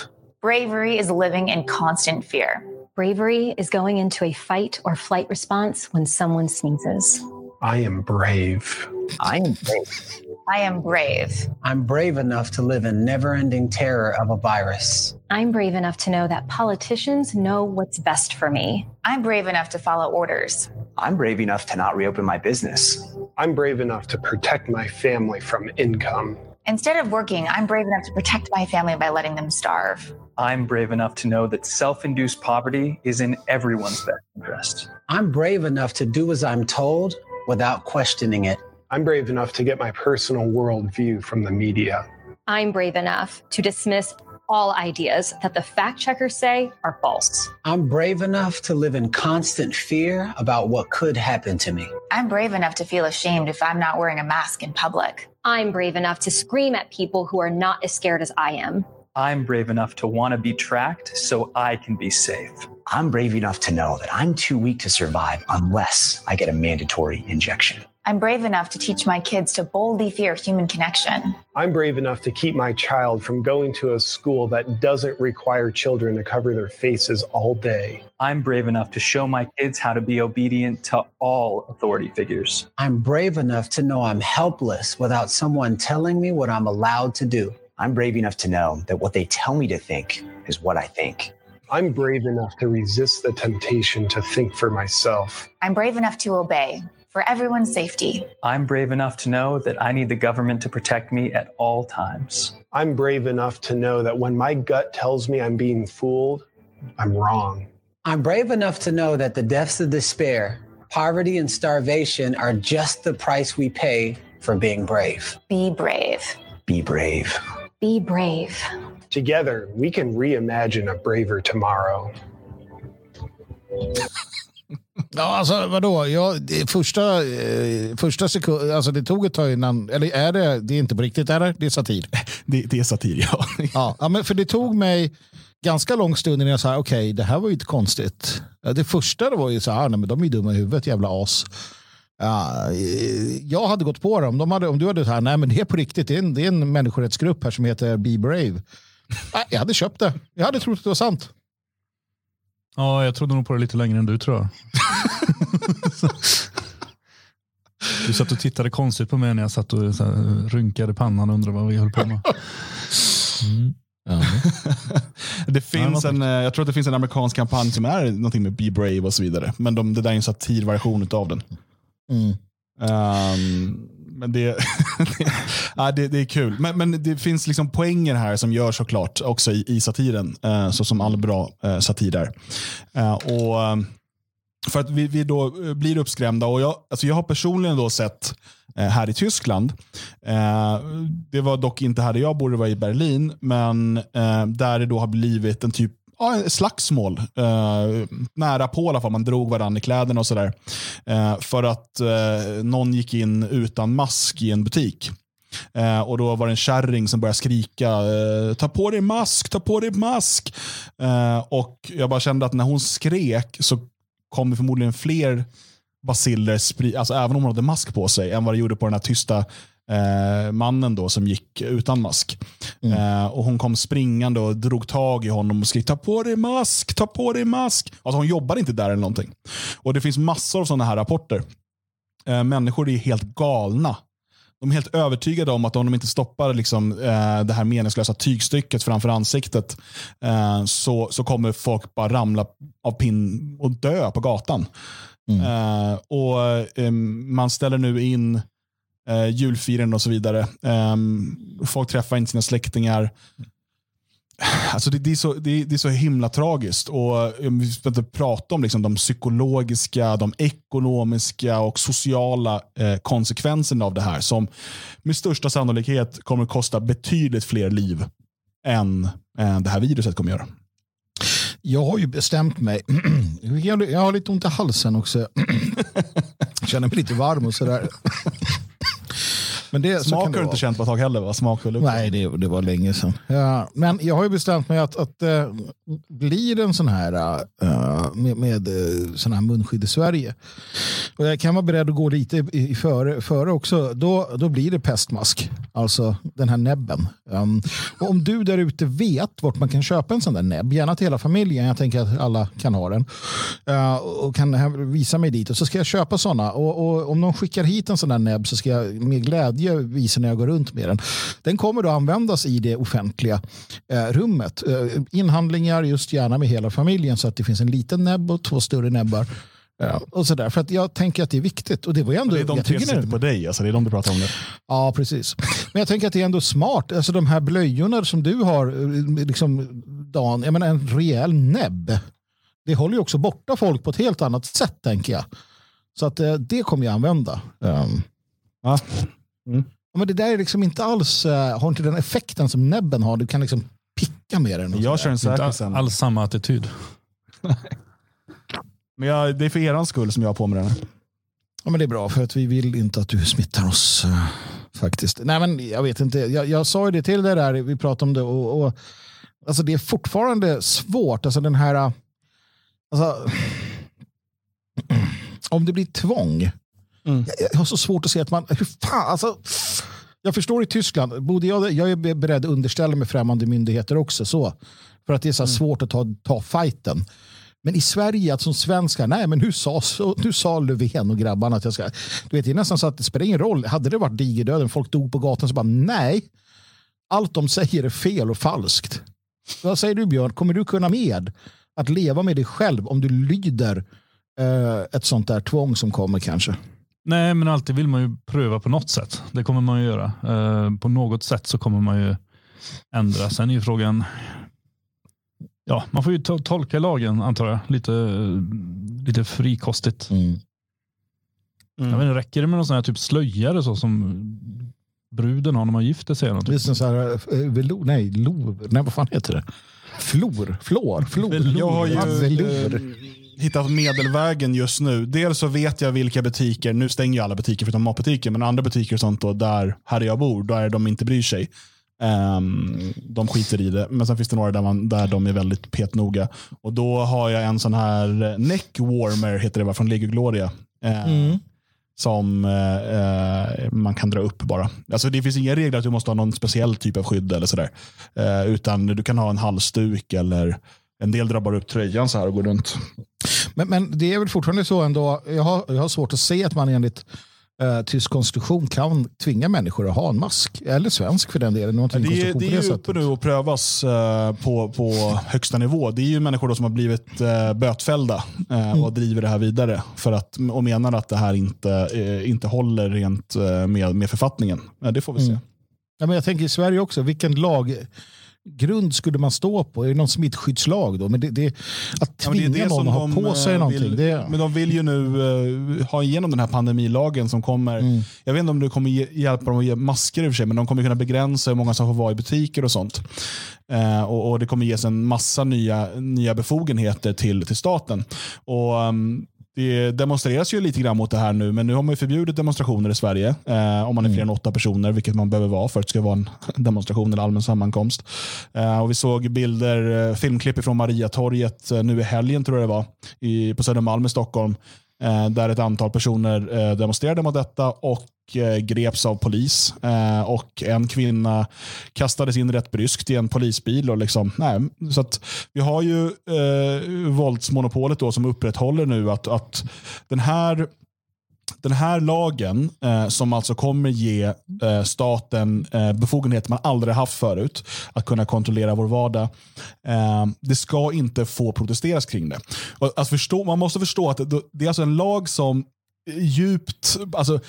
Bravery is living in constant fear. Bravery is going into a fight or flight response when someone sneezes. I am brave. I am brave. I am brave. I'm brave enough to live in never ending terror of a virus. I'm brave enough to know that politicians know what's best for me. I'm brave enough to follow orders. I'm brave enough to not reopen my business. I'm brave enough to protect my family from income. Instead of working, I'm brave enough to protect my family by letting them starve. I'm brave enough to know that self induced poverty is in everyone's best interest. I'm brave enough to do as I'm told without questioning it. I'm brave enough to get my personal worldview from the media. I'm brave enough to dismiss all ideas that the fact checkers say are false. I'm brave enough to live in constant fear about what could happen to me. I'm brave enough to feel ashamed if I'm not wearing a mask in public. I'm brave enough to scream at people who are not as scared as I am. I'm brave enough to want to be tracked so I can be safe. I'm brave enough to know that I'm too weak to survive unless I get a mandatory injection. I'm brave enough to teach my kids to boldly fear human connection. I'm brave enough to keep my child from going to a school that doesn't require children to cover their faces all day. I'm brave enough to show my kids how to be obedient to all authority figures. I'm brave enough to know I'm helpless without someone telling me what I'm allowed to do. I'm brave enough to know that what they tell me to think is what I think. I'm brave enough to resist the temptation to think for myself. I'm brave enough to obey for everyone's safety. I'm brave enough to know that I need the government to protect me at all times. I'm brave enough to know that when my gut tells me I'm being fooled, I'm wrong. I'm brave enough to know that the deaths of despair, poverty, and starvation are just the price we pay for being brave. Be brave. Be brave. Be brave. Together, we can reimagine a braver tomorrow. Ja, alltså vadå? Jag, det första, eh, första sekund, alltså det tog ett tag innan, eller är det, det är inte på riktigt, är det? Det är satir. Det, det är satir, ja. Ja, ja, men för det tog mig ganska lång stund innan jag sa, okej, okay, det här var ju inte konstigt. Ja, Det första var ju så här, nej men de är ju dumma i huvudet, jävla as. Ja, eh, jag hade gått på dem. De hade, om du hade här, nej men det är på riktigt, det är en, det är en människorättsgrupp här som heter Be Brave. Nej, Jag hade köpt det. Jag hade trott att det var sant. Ja, jag trodde nog på det lite längre än du tror jag. Du satt och tittade konstigt på mig när jag satt och så här, rynkade pannan och undrade vad vi höll på med. Mm. Det finns en, eh, jag tror att det finns en amerikansk kampanj som är någonting med Be Brave och så vidare. Men de, det där är en satirversion av den. Mm. Ehm, men det, ja, det, det är kul. Men, men det finns liksom poänger här som gör såklart också i, i satiren. eh, så som all bra eh, satir är. Eh, och, eh, för att vi, vi då eh, blir uppskrämda. Och jag, alltså jag har personligen då sett eh, här i Tyskland, eh, det var dock inte här där jag bor, det var i Berlin, men eh, där det då har blivit en typ ja, slagsmål. Eh, nära på i alla fall, man drog varandra i kläderna och sådär. Eh, för att eh, någon gick in utan mask i en butik. Eh, och då var det en kärring som började skrika eh, ta på dig mask, ta på dig mask. Eh, och jag bara kände att när hon skrek så kom det förmodligen fler basiller, alltså även om hon hade mask på sig, än vad det gjorde på den här tysta eh, mannen då som gick utan mask. Eh, och Hon kom springande och drog tag i honom och skrek ta på dig mask, ta på dig mask. Alltså hon jobbar inte där eller någonting. Och Det finns massor av sådana här rapporter. Eh, människor är helt galna. De är helt övertygade om att om de inte stoppar liksom, eh, det här meningslösa tygstycket framför ansiktet eh, så, så kommer folk bara ramla av pinn och dö på gatan. Eh, och eh, Man ställer nu in eh, julfiranden och så vidare. Eh, folk träffar inte sina släktingar. Alltså det, det, är så, det, är, det är så himla tragiskt. Och eh, Vi ska inte prata om liksom de psykologiska, de ekonomiska och sociala eh, konsekvenserna av det här som med största sannolikhet kommer att kosta betydligt fler liv än eh, det här viruset kommer göra. Jag har ju bestämt mig. Jag har lite ont i halsen också. Jag Känner mig lite varm och sådär. Men det, Smak har du inte känt på ett tag heller va? Smak och Nej, det, det, var länge sedan. Ja, men jag har ju bestämt mig att, att äh, blir det en sån här äh, med, med äh, sån här munskydd i Sverige och jag kan vara beredd att gå lite i, i före, före också, då, då blir det pestmask. Alltså den här näbben. Um, och om du där ute vet vart man kan köpa en sån där näbb, gärna till hela familjen, jag tänker att alla kan ha den, uh, och kan visa mig dit och så ska jag köpa sådana. Och, och om de skickar hit en sån där näbb så ska jag med glädje visa när jag går runt med den. Den kommer då användas i det offentliga uh, rummet. Uh, inhandlingar just gärna med hela familjen så att det finns en liten näbb och två större näbbar. Ja, och så där, för att jag tänker att det är viktigt. Och det, var ändå, det är de tre som sitter på dig, alltså, det är de du pratar om. Det. Ja, precis. Men jag tänker att det är ändå smart. Alltså de här blöjorna som du har, eh, liksom, Dan, jag menar en rejäl näbb. Det håller ju också borta folk på ett helt annat sätt, tänker jag. Så att eh, det kommer jag använda. Um, ja. Mm. Men det där är liksom inte alls, uh, har inte den effekten som näbben har. Du kan liksom picka med den. jag kör en säker sen. Alls samma attityd. Men jag, det är för er skull som jag har på mig den. Ja, men det är bra för att vi vill inte att du smittar oss. Uh, faktiskt. Nej, men jag vet inte. Jag, jag sa ju det till dig där, vi pratade om det. Och, och, alltså det är fortfarande svårt. Alltså den här... Eh, alltså, om det blir tvång. Mm. Jag, jag, har så svårt att se att man... Hur fan, alltså, jag förstår i Tyskland, både jag, jag är beredd att underställa mig främmande myndigheter också. Så, för att det är så mm. svårt att ta, ta fighten. Men i Sverige, att som svenskar, nej men nu sa, nu sa Löfven och grabbarna att jag ska... Du vet, det är nästan så att det spelar ingen roll. Hade det varit digerdöden, folk dog på gatan, så bara nej. Allt de säger är fel och falskt. Vad säger du Björn, kommer du kunna med att leva med dig själv om du lyder eh, ett sånt där tvång som kommer kanske? Nej, men alltid vill man ju pröva på något sätt. Det kommer man ju göra. Eh, på något sätt så kommer man ju ändra. Sen är ju frågan, Ja, man får ju to tolka lagen antar jag. Lite, lite frikostigt. Mm. Mm. Jag vet räcker det med någon sån här typ slöjare så som bruden har när man gifter sig? Eller Just en sån här, eh, velo, nej, lov, nej vad fan heter det? Flor, flor, flor. Jag har ju eh, hittat medelvägen just nu. Dels så vet jag vilka butiker, nu stänger ju alla butiker förutom matbutiker, men andra butiker och sånt då, där här jag bor, där de inte bryr sig. Um, de skiter i det. Men sen finns det några där, man, där de är väldigt petnoga. Och då har jag en sån här neck warmer, heter det va, från Lego Gloria. Uh, mm. Som uh, man kan dra upp bara. Alltså det finns inga regler att du måste ha någon speciell typ av skydd eller sådär. Uh, utan du kan ha en halsduk eller en del drar bara upp tröjan så här och går runt. Men, men det är väl fortfarande så ändå. Jag har, jag har svårt att se att man enligt eh, tysk konstitution kan tvinga människor att ha en mask. Eller svensk för den delen. Det, är, det är ju uppe nu och prövas eh, på, på högsta nivå. Det är ju människor som har blivit eh, bötfällda eh, mm. och driver det här vidare för att, och menar att det här inte, eh, inte håller rent eh, med, med författningen. det får vi se. Mm. Ja, men jag tänker i Sverige också, vilken lag grund skulle man stå på? Är det någon smittskyddslag då? Men det, det, att tvinga ja, det det någon att ha på sig eh, någonting. Vill, det... Men de vill ju nu uh, ha igenom den här pandemilagen som kommer. Mm. Jag vet inte om det kommer hjälpa dem att ge masker i och för sig, men de kommer kunna begränsa hur många som får vara i butiker och sånt. Uh, och, och, Det kommer ges en massa nya, nya befogenheter till, till staten. Och um, det demonstreras ju lite grann mot det här nu, men nu har man ju förbjudit demonstrationer i Sverige. Eh, om man är fler än åtta personer, vilket man behöver vara för att det ska vara en demonstration eller allmän sammankomst. Eh, och vi såg bilder, eh, filmklipp från Mariatorget eh, nu i helgen, tror jag det var, i, på Södermalm i Stockholm. Eh, där ett antal personer eh, demonstrerade mot detta och eh, greps av polis. Eh, och En kvinna kastades in rätt bryskt i en polisbil. Och liksom, nej, så att vi har ju eh, våldsmonopolet då som upprätthåller nu att, att den här den här lagen, eh, som alltså kommer ge eh, staten eh, befogenheter man aldrig haft förut, att kunna kontrollera vår vardag, eh, det ska inte få protesteras kring det. Och att förstå, man måste förstå att det, det är alltså en lag som eh, djupt, alltså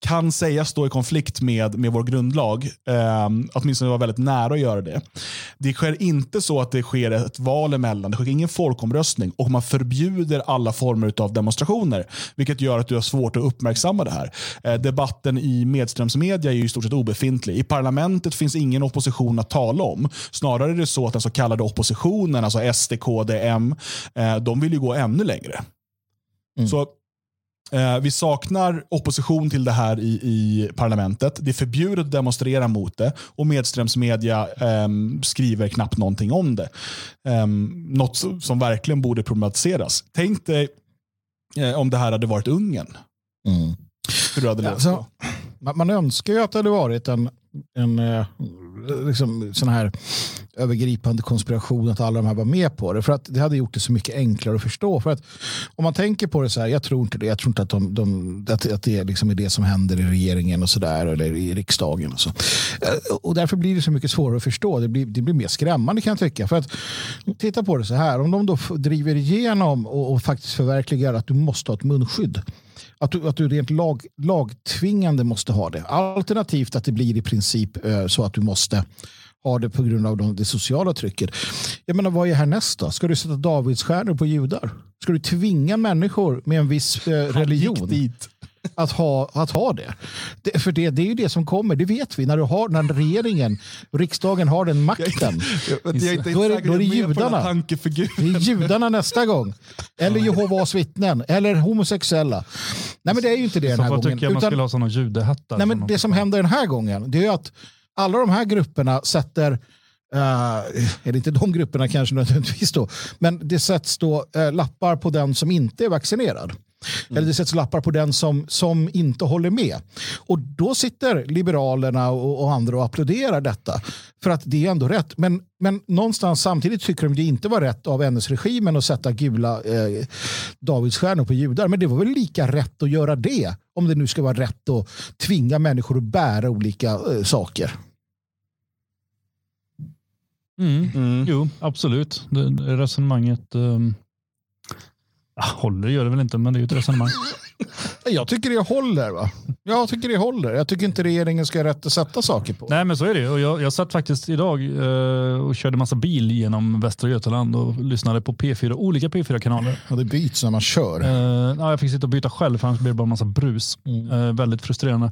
kan sägas stå i konflikt med, med vår grundlag. Eh, åtminstone var väldigt nära att göra det. det sker inte så att det sker ett val emellan. Det sker ingen folkomröstning och man förbjuder alla former av demonstrationer. Vilket gör att du har svårt att uppmärksamma det här. Eh, debatten i medströmsmedia är ju i stort sett obefintlig. I parlamentet finns ingen opposition att tala om. Snarare är det så att den så kallade oppositionen, alltså SD, KD, M, eh, de vill ju gå ännu längre. Så Eh, vi saknar opposition till det här i, i parlamentet. Det är förbjudet att demonstrera mot det och medströmsmedia eh, skriver knappt någonting om det. Eh, något som, verkligen borde problematiseras. Tänk dig eh, om det här hade varit Ungern. Hur du hade löst Alltså, man, man önskar ju att det hade varit en, en eh, liksom, sån här övergripande konspiration att alla de här var med på det. För att det hade gjort det så mycket enklare att förstå. För att om man tänker på det så här, jag tror inte det. Jag tror inte att, de, de, att, att det liksom är det som händer i regeringen och så där eller i riksdagen. Och, så. Eh, och därför blir det så mycket svårare att förstå. Det blir, det blir mer skrämmande kan jag tycka. För att titta på det så här, om de då driver igenom och, och faktiskt förverkligar att du måste ha ett munskydd. Att du, att du rent lag, lagtvingande måste ha det. Alternativt att det blir i princip eh, så att du måste ha det på grund av de, det sociala trycket. Jag menar, vad är härnäst då? Ska du sätta Davidsstjärnor på judar? Ska du tvinga människor med en viss eh, religion att ha, att ha det? det för det, det är ju det som kommer, det vet vi. När, du har, när regeringen och riksdagen har den makten, Jag är inte då är det, då är judarna. Det är judarna nästa gång. Eller Jehovas vittnen. Eller homosexuella. Nej men det är ju inte det den så här gången. tycker jag man Utan- skulle ha sådana judehattar. Nej, men det som händer den här gången det är ju att alla de här grupperna sätter, eh, uh, eller inte de grupperna kanske nödvändigtvis då, men det sätts då uh, lappar på den som inte är vaccinerad. Eller det sätts lappar på den som, som inte håller med. Och då sitter Liberalerna och, och andra och applåderar detta. För att det är ändå rätt. Men, men någonstans samtidigt tycker de det inte var rätt av NS-regimen att sätta gula eh, Davidsstjärnor på judar. Men det var väl lika rätt att göra det. Om det nu ska vara rätt att tvinga människor att bära olika eh, saker. Mm. Jo, absolut. Det, det resonemanget um, håller gör det väl inte, men det är ju ett resonemang. Jag tycker det håller. va? Jag tycker det håller. Jag tycker inte regeringen ska rätt att sätta saker på. Nej, men så är det. Och jag, jag satt faktiskt idag eh, och körde massa bil genom Västra Götaland och lyssnade på P4, olika P4-kanaler. Och det byts när man kör. Eh, ja, jag fick sitta och byta själv för annars blir det bara massa brus. Eh, väldigt frustrerande.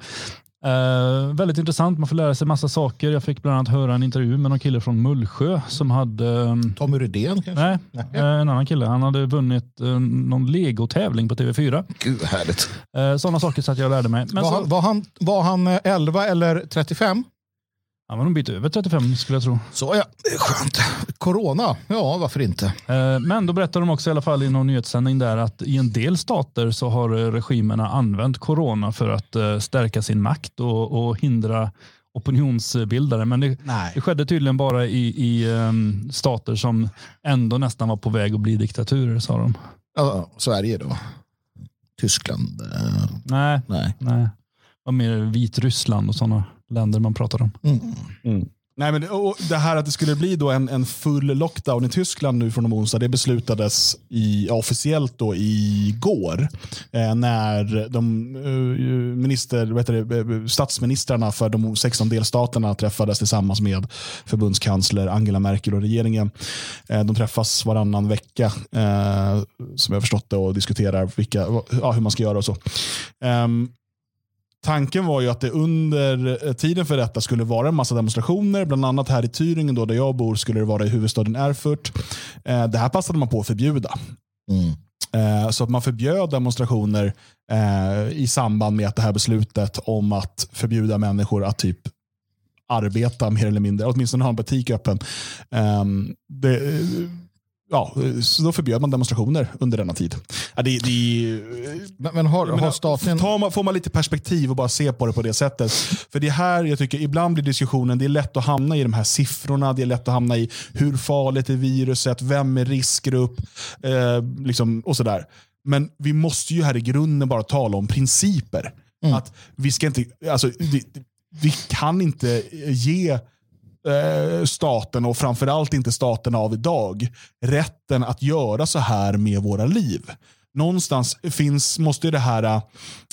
Eh, väldigt intressant, man får lära sig massa saker. Jag fick bland annat höra en intervju med någon kille från Mullsjö som hade... ehm, Tommy Rydén kanske? Nej, eh, en annan kille. Han hade vunnit eh, någon legotävling på TV4. Gud härligt. Eh, Sådana saker så att jag lärde mig. Men var, så, han, var, han, var han eh, 11 eller 35? Ja, men de bytte över 35 skulle jag tro. Så ja, det är skönt. Corona, ja varför inte? Eh, Men då berättar de också i alla fall i någon nyhetssändning där att i en del stater så har eh, regimerna använt corona för att eh, stärka sin makt och, och hindra opinionsbildare. Men det, det skedde tydligen bara i, i ehm, stater som ändå nästan var på väg att bli diktaturer sa de. Ja, Sverige då? Tyskland? Nej, Nej. nej. Det var mer Vitryssland och sådana länder man pratar om. Mm. Nej, men, och det här att det skulle bli då en, en full lockdown i Tyskland nu från onsdag, det beslutades i, officiellt då igår. Eh, när de eh, minister, heter det, eh, statsministrarna för de 16 delstaterna träffades tillsammans med förbundskansler Angela Merkel och regeringen. Eh, de träffas varannan vecka, eh, som jag förstått det, och diskuterar vilka, ja, hur man ska göra och så. Ehm, Tanken var ju att det under eh, tiden för detta skulle vara en massa demonstrationer. Bland annat här i Thüringen då, där jag bor skulle det vara i huvudstaden Erfurt. Eh, det här passade man på att förbjuda. Mm. Eh, så att man förbjöd demonstrationer eh, i samband med att det här beslutet om att förbjuda människor att typ arbeta mer eller mindre, åtminstone ha en butik öppen. Ehm, det, ja, så då förbjöd man demonstrationer under denna tid. Ja, det, det, Men, men har, menar, har staten... man, får man lite perspektiv och bara se på det på det sättet. För det är här jag tycker ibland blir diskussionen, det är lätt att hamna i de här siffrorna, det är lätt att hamna i hur farligt är viruset, vem är riskgrupp eh, liksom, och sådär. Men vi måste ju här i grunden bara tala om principer. Att vi ska inte, alltså, vi, vi kan inte ge eh, staten och framförallt inte staten av idag rätten att göra så här med våra liv. Någonstans finns, måste ju det här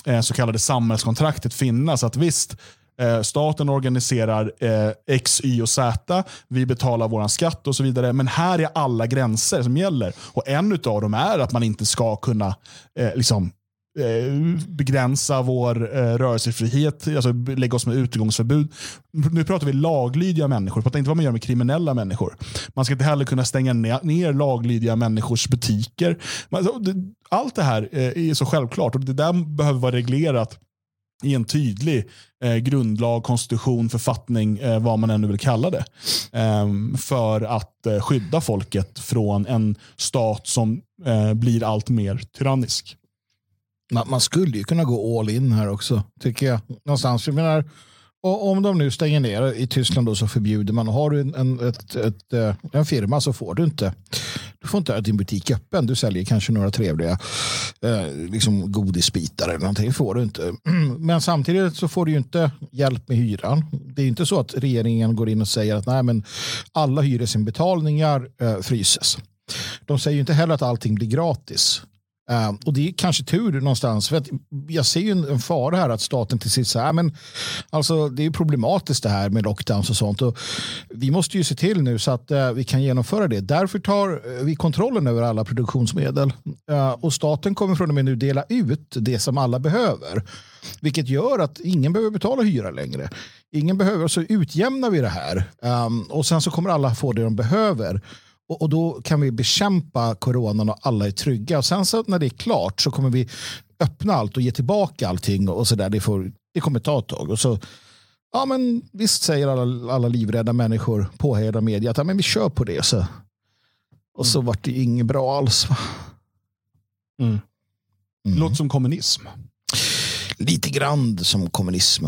eh, så kallade samhällskontraktet finnas. Att visst, Eh, staten organiserar eh, X, Y och Z. Vi betalar vår skatt och så vidare. Men här är alla gränser som gäller. Och En av dem är att man inte ska kunna eh, liksom, Eh, begränsa vår eh, rörelsefrihet, alltså lägga oss med utegångsförbud. Nu pratar vi laglydiga människor, pratar inte vad man gör med kriminella människor. Man ska inte heller kunna stänga ner, laglydiga människors butiker. Alltså, allt det här eh, är så självklart och det där behöver vara reglerat i en tydlig eh, grundlag, konstitution, författning, eh, vad man ännu vill kalla det. Eh, för att skydda folket från en stat som blir allt mer tyrannisk. Man, man skulle ju kunna gå all in här också, tycker jag. Någonstans. Jag menar, och om de nu stänger ner i Tyskland då så förbjuder man. Har du en, en, ett, ett, eh, en firma så får du inte. Du får inte ha din butik öppen. Du säljer kanske några trevliga eh, liksom godisbitar eller någonting. Det får du inte. Men samtidigt så får du ju inte hjälp med hyran. Det är inte så att regeringen går in och säger att nej, men alla hyresinbetalningar eh, fryses. De säger ju inte heller att allting blir gratis. Ehm, och det är kanske tur någonstans. För att jag ser ju en, en fara här att staten till sist säger äh, men alltså det är problematiskt det här med lockdowns och sånt. Och vi måste ju se till nu så att uh, vi kan genomföra det. Därför tar eh, vi kontrollen över alla produktionsmedel. Uh, och staten kommer från och med nu dela ut det som alla behöver. Vilket gör att ingen behöver betala hyra längre. Ingen behöver, så utjämnar vi det här. Um, och sen så kommer alla få det de behöver. Och, och, då kan vi bekämpa coronan och alla är trygga. Och sen så när det är klart så kommer vi öppna allt och ge tillbaka allting. och så där. Det, får, det kommer ta ett tag. Och så, ja, men visst säger alla, alla livrädda människor, påhejade media, att ja, men vi kör på det. Så. Och så mm. vart det inget bra alls. Mm. Mm. Låter som kommunism. Lite grann som kommunism.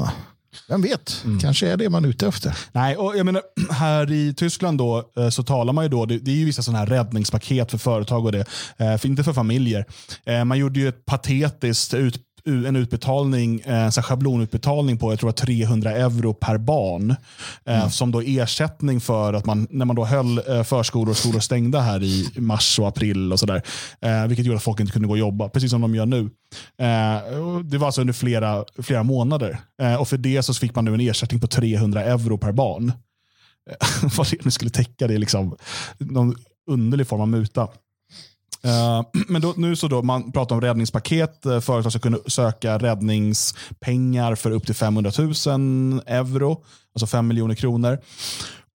Vem vet, mm. kanske är det man är ute efter. Nej, och jag menar, här i Tyskland då, eh, så talar man ju då, det, det är ju vissa sådana här räddningspaket för företag och det, eh, för inte för familjer. Eh, man gjorde ju ett patetiskt ut, en utbetalning, en schablonutbetalning på jag tror 300 euro per barn. Mm. Som då ersättning för att man, när man då höll förskolor och skolor stängda här i mars och april och sådär. Vilket gjorde att folk inte kunde gå och jobba, precis som de gör nu. Det var alltså under flera, flera månader. Och för det så fick man nu en ersättning på 300 euro per barn. Vad det nu skulle täcka, det är liksom någon underlig form av muta. Eh, men då, nu så då, man pratar om räddningspaket. Eh, företag ska kunna söka räddningspengar för upp till 500 000 euro, alltså 5 miljoner kronor.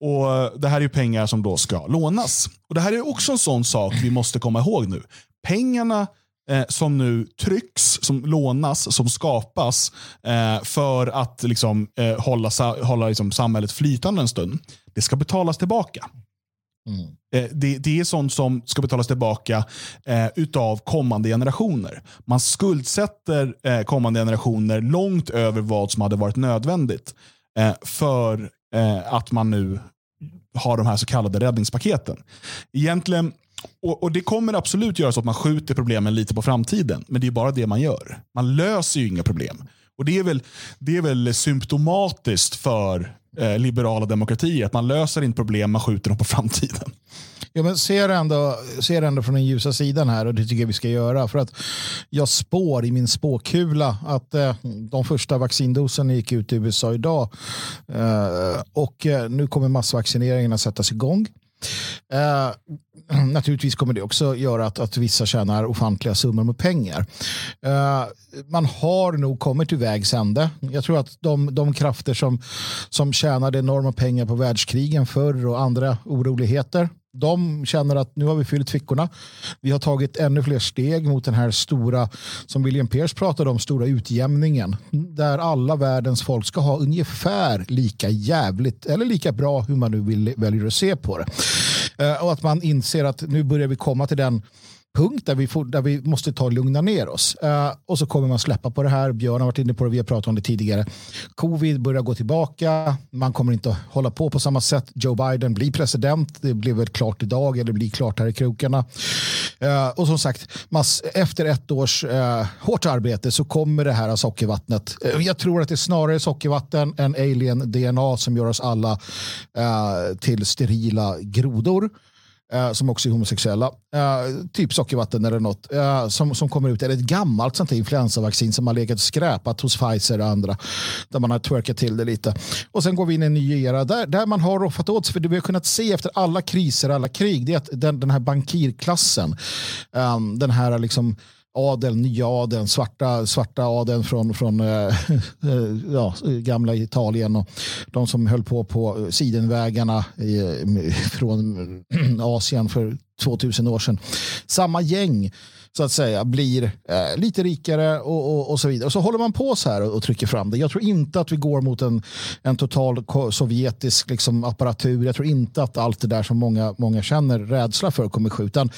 Och eh, Det här är pengar som då ska lånas. Och Det här är också en sån sak vi måste komma ihåg nu. Pengarna eh, som nu trycks, som lånas, som skapas eh, för att liksom, eh, hålla, hålla liksom, samhället flytande en stund, det ska betalas tillbaka. Mm. Eh, det, det, är sånt som ska betalas tillbaka eh, utav kommande generationer. Man skuldsätter eh, kommande generationer långt över vad som hade varit nödvändigt eh, för eh, att man nu har de här så kallade räddningspaketen. Egentligen, och, och, Det kommer absolut göra så att man skjuter problemen lite på framtiden, men det är bara det man gör. Man löser ju inga problem. Och Det är väl, det är väl symptomatiskt för eh, liberala demokratier. Att man löser inte problem, man skjuter dem på framtiden. Ja, men ser ändå, ser ändå från den ljusa sidan här och det tycker jag vi ska göra. För att jag spår i min spåkula att eh, de första vaccindoserna gick ut i USA idag. Eh, och eh, nu kommer massvaccineringen att sättas igång. Eh, Naturligtvis kommer det också göra att, att vissa tjänar ofantliga summor med pengar. Uh, man har nog kommit till vägs ände. Jag tror att de, de krafter som, som tjänade enorma pengar på världskrigen förr och andra oroligheter de känner att nu har vi fyllt fickorna. Vi har tagit ännu fler steg mot den här stora, som William Pierce pratade om, stora utjämningen. Där alla världens folk ska ha ungefär lika jävligt, eller lika bra hur man nu vill, väljer att se på det. Eh, och att man inser att nu börjar vi komma till den punkt där vi, får, där vi måste ta och lugna ner oss. Uh, och så kommer man släppa på det här. Björn har varit inne på det, vi har pratat om det tidigare. Covid börjar gå tillbaka. Man kommer inte att hålla på på samma sätt. Joe Biden blir president. Det blir väl klart idag eller blir klart här i krokarna. Uh, och som sagt, mass, efter ett års uh, hårt arbete så kommer det här sockervattnet. Uh, jag tror att det är snarare sockervatten än alien DNA som gör oss alla till sterila grodor eh, som också är homosexuella. Eh, typ sockervatten eller något. Eh, som, som kommer ut. Eller ett gammalt sånt här influensavaccin som har legat och skräpat hos Pfizer och andra. Där man har twerkat till det lite. Och sen går vi in i en ny era där, där man har roffat åt sig. För det vi har kunnat se efter alla kriser, alla krig, det är att den, den här bankirklassen, eh, den här liksom adeln, nya adeln, svarta, svarta adeln från, från äh, ja, gamla Italien och de som höll på på sidenvägarna i, från Asien för 2000 år sedan. Samma gäng så att säga blir eh, lite rikare och, och, och, så vidare. Och så håller man på så här och, och, trycker fram det. Jag tror inte att vi går mot en, en total sovjetisk liksom, apparatur. Jag tror inte att allt det där som många, många känner rädsla för kommer ske. Utan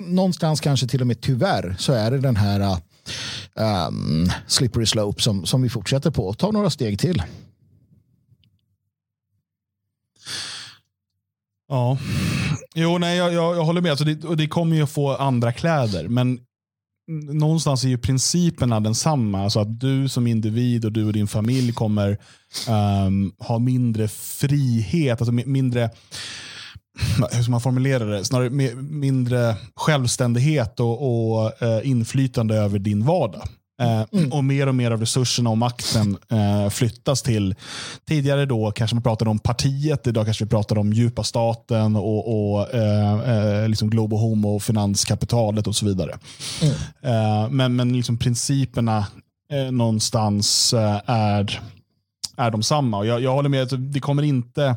någonstans kanske till och med tyvärr så är det den här um, slippery slope som, som vi fortsätter på. Ta några steg till. Ja, jo, nej, jag, jag, jag håller med. Alltså det, och det kommer ju att få andra kläder. Men någonstans är ju principerna densamma. Alltså att du som individ och du och din familj kommer um, ha mindre frihet, alltså mindre hur ska man formulera det? Snarare mindre självständighet och, och uh, inflytande över din vardag. Eh, mm. Och mer och mer av resurserna och makten eh, flyttas till, tidigare då kanske man pratade om partiet, idag kanske vi pratar om djupa staten och, och eh, eh liksom Globo Homo, finanskapitalet och så vidare. Mm. Eh, men men liksom principerna eh, någonstans är, är de samma. Och jag, jag håller med, att det kommer inte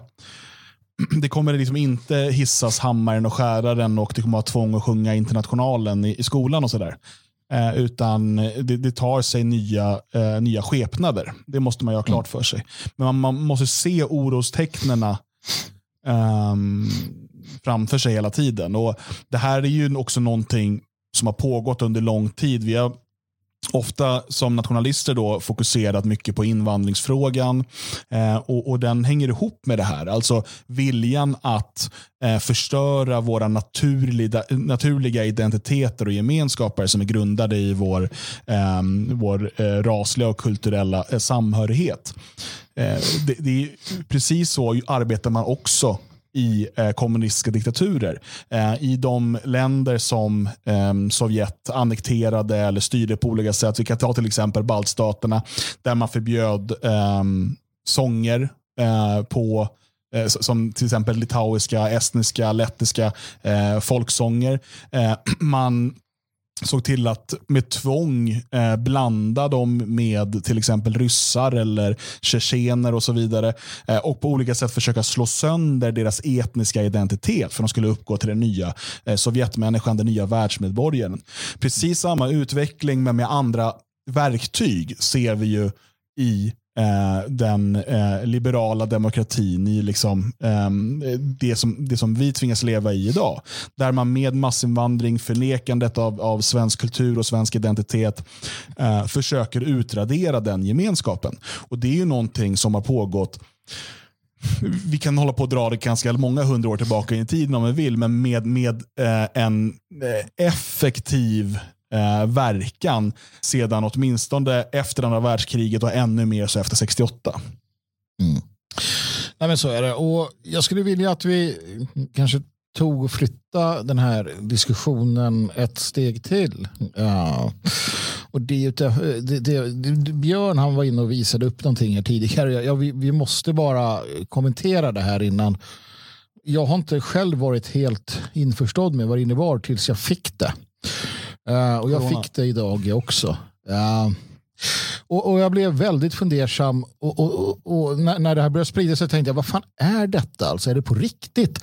det kommer liksom inte hissas hammaren och skäraren och det kommer vara tvång att sjunga internationalen i, i skolan och sådär. Eh, utan det, det, tar sig nya, eh, nya skepnader. Det måste man ha klart för sig. Men man, man måste se orostecknen eh, framför sig hela tiden. Och Det här är ju också någonting som har pågått under lång tid. Vi har ofta som nationalister då fokuserat mycket på invandringsfrågan eh, och, och, den hänger ihop med det här. Alltså viljan att eh, förstöra våra naturliga, naturliga identiteter och gemenskaper som är grundade i vår, eh, vår eh, rasliga och kulturella eh, samhörighet. Eh, det, det är precis så arbetar man också i eh, kommunistiska diktaturer. Eh, I de länder som eh, Sovjet annekterade eller styrde på olika sätt. Vi kan ta till exempel baltstaterna där man förbjöd ehm, sånger eh, på eh, som till exempel litauiska, estniska, lettiska eh, folksånger. Eh, man såg till att med tvång eh, blanda dem med till exempel ryssar eller tjetjener och så vidare. Eh, och på olika sätt försöka slå sönder deras etniska identitet för de skulle uppgå till den nya eh, Sovjetmänniskan, den nya världsmedborgaren. Precis samma utveckling men med andra verktyg ser vi ju i eh, den eh, liberala demokratin i liksom, eh, det, som, det som vi tvingas leva i idag. Där man med massinvandring, förnekandet av, av svensk kultur och svensk identitet eh, försöker utradera den gemenskapen. Och Det är ju någonting som har pågått vi kan hålla på att dra det ganska många hundra år tillbaka i tiden om vi vill, men med, med eh, en eh, effektiv eh, verkan sedan åtminstone efter andra världskriget och ännu mer så efter 68. Mm. Nej, men så är det. Och jag skulle vilja att vi kanske tog och flytta den här diskussionen ett steg till. Ja. Och det, det, det, Björn han var inne och visade upp någonting här tidigare. Ja, vi, vi måste bara kommentera det här innan. Jag har inte själv varit helt införstådd med vad det innebar tills jag fick det. Uh, och jag fick det idag också. Uh, och, och, Jag blev väldigt fundersam och, och, och när, när, det här började sprida sig tänkte jag vad fan är detta? Alltså, är det på riktigt?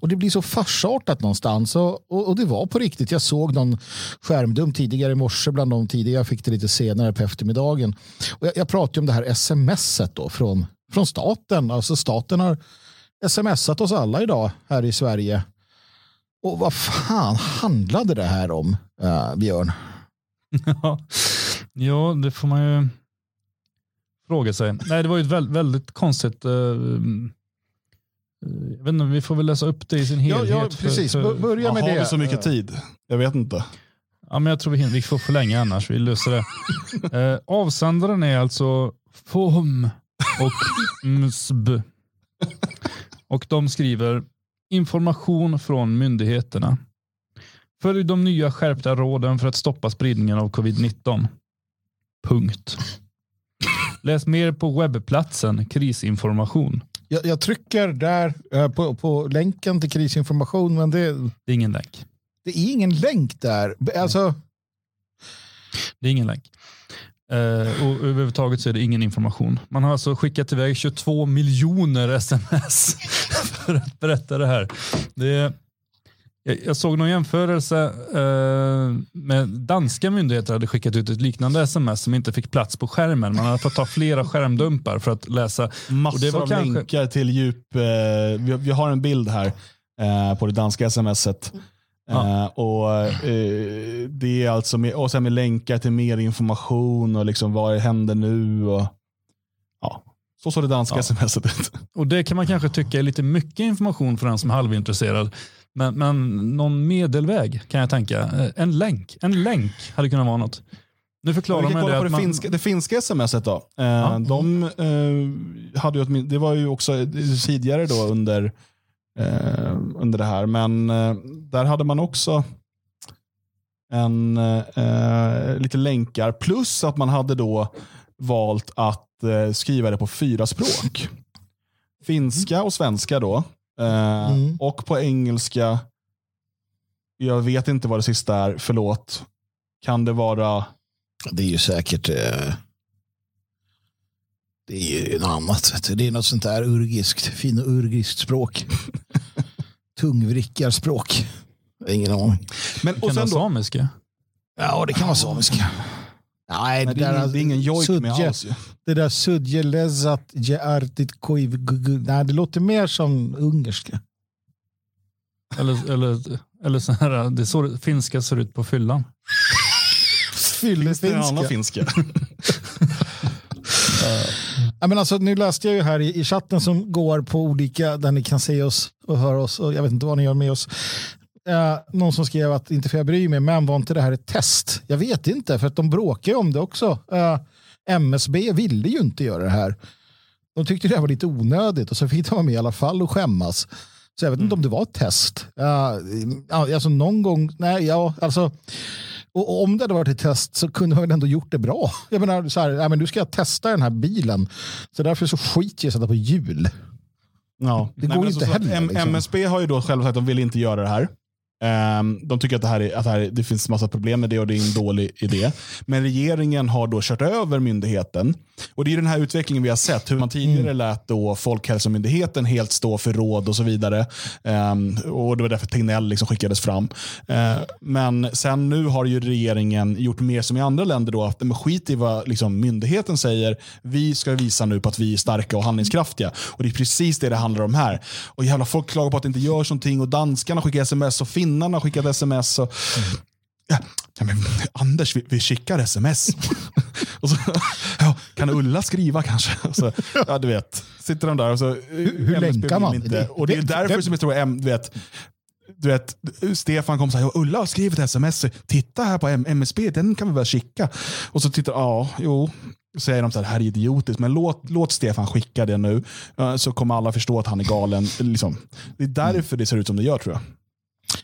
Och Det blir så farsartat någonstans och, och, det var på riktigt. Jag såg någon skärmdum tidigare i morse bland de tidigare. Jag fick det lite senare på eftermiddagen. Och jag, jag pratade om det här smset då från, från staten. Alltså staten har smsat oss alla idag här i Sverige och vad fan handlade det här om, uh, Björn? ja, det får man ju fråga sig. Nej, det var ju ett väldigt, väldigt konstigt uh, jag vet inte, vi får väl läsa upp det i sin helhet. Ja, ja precis. För, för, Börja med har det. Har vi så mycket tid? Jag vet inte. Ja, men jag tror vi, vi får förlänga annars. Vi löser det. eh, avsändaren är alltså FOM och MSB. Och de skriver Information från myndigheterna. Följ de nya skärpta råden för att stoppa spridningen av covid-19. Punkt. Läs mer på webbplatsen krisinformation. Jag, jag trycker där eh, på, på länken till krisinformation, men det, Det är ingen länk. det är ingen länk där. Alltså, Det är ingen länk. Eh, och överhuvudtaget så är det ingen information. Man har alltså skickat iväg 22 miljoner sms för att berätta det här. Det jag, jag såg någon jämförelse eh, med danska myndigheter hade skickat ut ett liknande sms som inte fick plats på skärmen. Man hade fått ta flera skärmdumpar för att läsa. Massor Och det var av kanske- länkar till djup. Eh, vi, vi har en bild här eh, på det danska smset. Ja. Eh, och, eh, det är alltså med, och sen med länkar till mer information och liksom vad händer nu. Och, ja. Så såg det danska Ja. smset ut. Och det kan man kanske tycka är lite mycket information för den som är halvintresserad. Men, men någon medelväg kan jag tänka. Eh, En länk. En länk hade kunnat vara något. Nu förklarar man det på det, man, finska, det finska smset då. Eh, Ja. de, hade ju det var ju också tidigare då under, under det här. Men eh, där hade man också en, eh, lite länkar. Plus att man hade då valt att eh, skriva det på fyra språk. Finska och svenska då. Eh, Mm. Och på engelska. Jag vet inte vad det sista är, förlåt. Kan det vara det är ju säkert eh, det är ju något annat. Det är något sånt där urgiskt, fino-urgiskt språk. Tungvrickarspråk. Ingen aning. Men, kan och vara sen då, samiska. Ja, det kan vara samiska. Nej, det, är ingen, det är ingen jojk med alls. Det där sudje lezat jeartit koiv Nej, det låter mer som ungerska. Eller, eller, eller så här, det är så det- finska ser ut på fyllan. Finns det Fyllefinska. finska? Ja, men alltså, nu läste jag ju här i, i chatten som går på olika, där ni kan se oss och höra oss. Och jag vet inte vad ni gör med oss. Eh, någon som skrev att inte för jag bryr mig, men var inte det här ett test? Jag vet inte, för att de bråkar ju om det också. Eh, MSB ville ju inte göra det här. De tyckte det här var lite onödigt och så fick de vara med i alla fall och skämmas. Så jag vet inte om det var ett test. Uh, alltså någon gång, nej, ja, alltså. Och om det hade varit ett test så kunde man väl ändå gjort det bra. Jag menar, så här, men nu ska jag testa den här bilen. Så därför så skiter jag i att sätta på hjul. Ja. Det Nej, går inte så- så heller, M- liksom. MSB har ju då själva sagt att de vill inte göra det här. Ehm, de tycker att, det, här är, att det, här, är- det finns massa problem med det och det är en dålig idé. Men regeringen har då kört över myndigheten. Och Det är den här utvecklingen vi har sett. Hur man tidigare Mm. lät då Folkhälsomyndigheten helt stå för råd och så vidare. Ehm, och Det var därför Tegnell liksom skickades fram. Ehm, men sen nu har ju regeringen gjort mer som i andra länder. Då, att men skit i vad liksom, myndigheten säger. Vi ska visa nu på att vi är starka och handlingskraftiga. Och Det är precis det det handlar om här. Och jävla Folk klagar på att det inte görs någonting och danskarna skickar sms och finnarna har skickat sms. Och, ja, ja, men, Anders, vi, vi skickar sms. och så, ja, kan Ulla skriva kanske? Så, ja, du vet. Sitter de där och så... hur länkar man? Inte. Det- Och det är därför det- som jag tror, em, du vet, du vet, Stefan kom och sa, Ulla har skrivit sms. Titta här på M- MSB, den kan vi väl skicka. Och så tittar ja, jo. Så säger de så här, det här är idiotiskt, men låt, låt Stefan skicka det nu. Så kommer alla förstå att han är galen. Liksom. Det är därför det ser ut som det gör tror jag.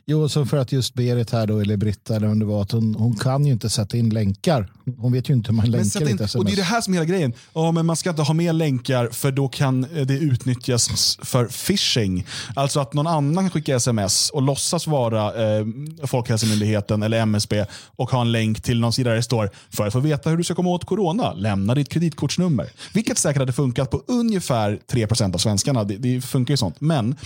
Jo, så för att just Berit här då, eller Britta, eller om det var, att hon, hon kan ju inte sätta in länkar. Hon vet ju inte hur man länkar in, och det är det här som är hela grejen. Ja, men man ska inte ha med länkar för då kan eh, det utnyttjas för phishing. Alltså att någon annan skickar sms och låtsas vara eh, Folkhälsomyndigheten eller MSB och ha en länk till någon sida där det står för att få veta hur du ska komma åt corona, lämna ditt kreditkortsnummer. Vilket säkert hade funkat på ungefär 3% av svenskarna. Det, det funkar ju sånt. Men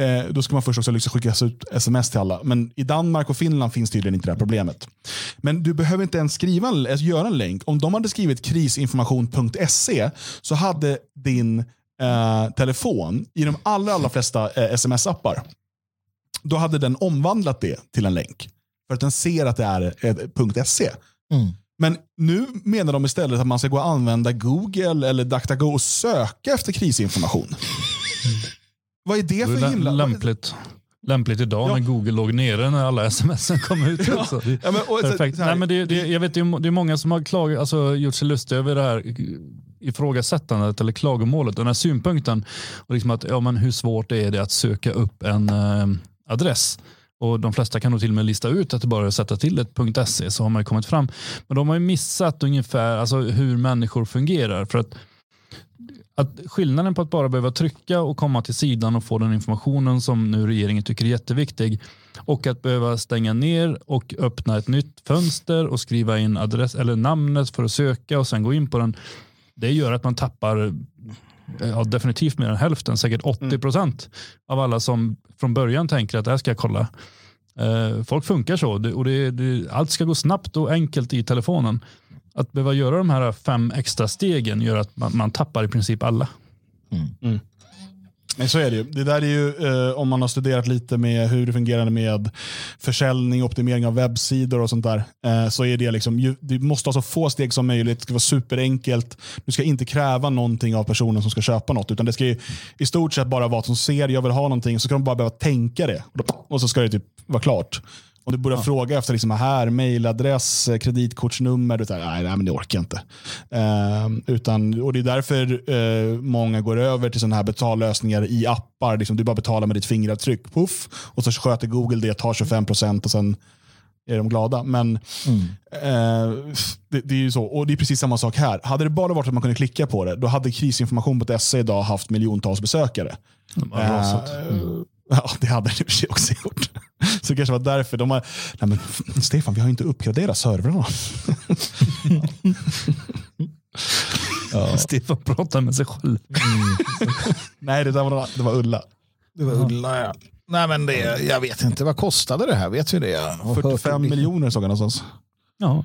Eh, då ska man först också liksom skicka ut sms till alla. Men i Danmark och Finland finns tydligen inte det här problemet. Men du behöver inte ens skriva en, alltså göra en länk. Om de hade skrivit krisinformation.se så hade din eh, telefon i de allra, allra flesta eh, sms-appar, då hade den omvandlat det till en länk. För att den ser att det är eh, .se. Mm. Men nu menar de istället att man ska gå och använda Google eller DuckDuckGo och söka efter krisinformation. Vad är det för himla... lämpligt. Lämpligt idag Ja. när Google låg nere när alla sms kom ut. Ja. Också. Det är Ja, men, och, så- Perfekt. så här- Nej, men det, det, jag vet, det är många som har klagat, alltså, gjort sig lustiga över det här. ifrågasättandet eller klagomålet, den här synpunkten. Och liksom att, ja, men hur svårt är det att söka upp en eh, adress? Och De flesta kan nog till och med lista ut att det bara är att sätta till ett .se så har man ju kommit fram. Men de har ju missat ungefär alltså, hur människor fungerar. För att, att skillnaden på att bara behöva trycka och komma till sidan och få den informationen som nu regeringen tycker är jätteviktig och att behöva stänga ner och öppna ett nytt fönster och skriva in adress eller namnet för att söka och sen gå in på den. Det gör att man tappar ja, definitivt mer än hälften, säkert 80 procent av alla som från början tänker att det här ska jag kolla. Eh, folk funkar så och det, det, allt ska gå snabbt och enkelt i telefonen. Att behöva göra de här fem extra stegen gör att man, man tappar i princip alla. Men så är det ju. Det där är ju, eh, om man har studerat lite med hur det fungerar med försäljning, optimering av webbsidor och sånt där. Eh, så är det liksom, ju, du måste ha så få steg som möjligt. Det ska vara superenkelt. Du ska inte kräva någonting av personen som ska köpa något. Utan det ska ju, i stort sett bara vara att som ser, jag vill ha någonting, så ska de bara behöva tänka det. Och så ska det typ vara klart. Om du börjar fråga efter liksom här, mailadress, eh, kreditkortsnummer, du säger, nej, nej, men det orkar jag inte. Eh, utan, och det är därför eh, många går över till sådana här betallösningar i appar. Liksom, du bara betalar med ditt fingeravtryck, puff, och så sköter Google det, tar 25% och sen är de glada. Men eh, det, det är ju så. Och det är precis samma sak här. Hade det bara varit att man kunde klicka på det, då hade krisinformation.se idag haft miljontals besökare. De har rasat. Ja, det hade det i och för sig också gjort. Så det kanske var därför de har... Nej men, Stefan, vi har inte uppgraderat servrarna. Stefan pratar med sig själv. Nej, det, där var, det var Ulla. Det var Ulla ja. Nej men det, jag vet inte, vad kostade det här? Vet vi det? Jag har hört 45 det. miljoner såg jag någonstans. Ja.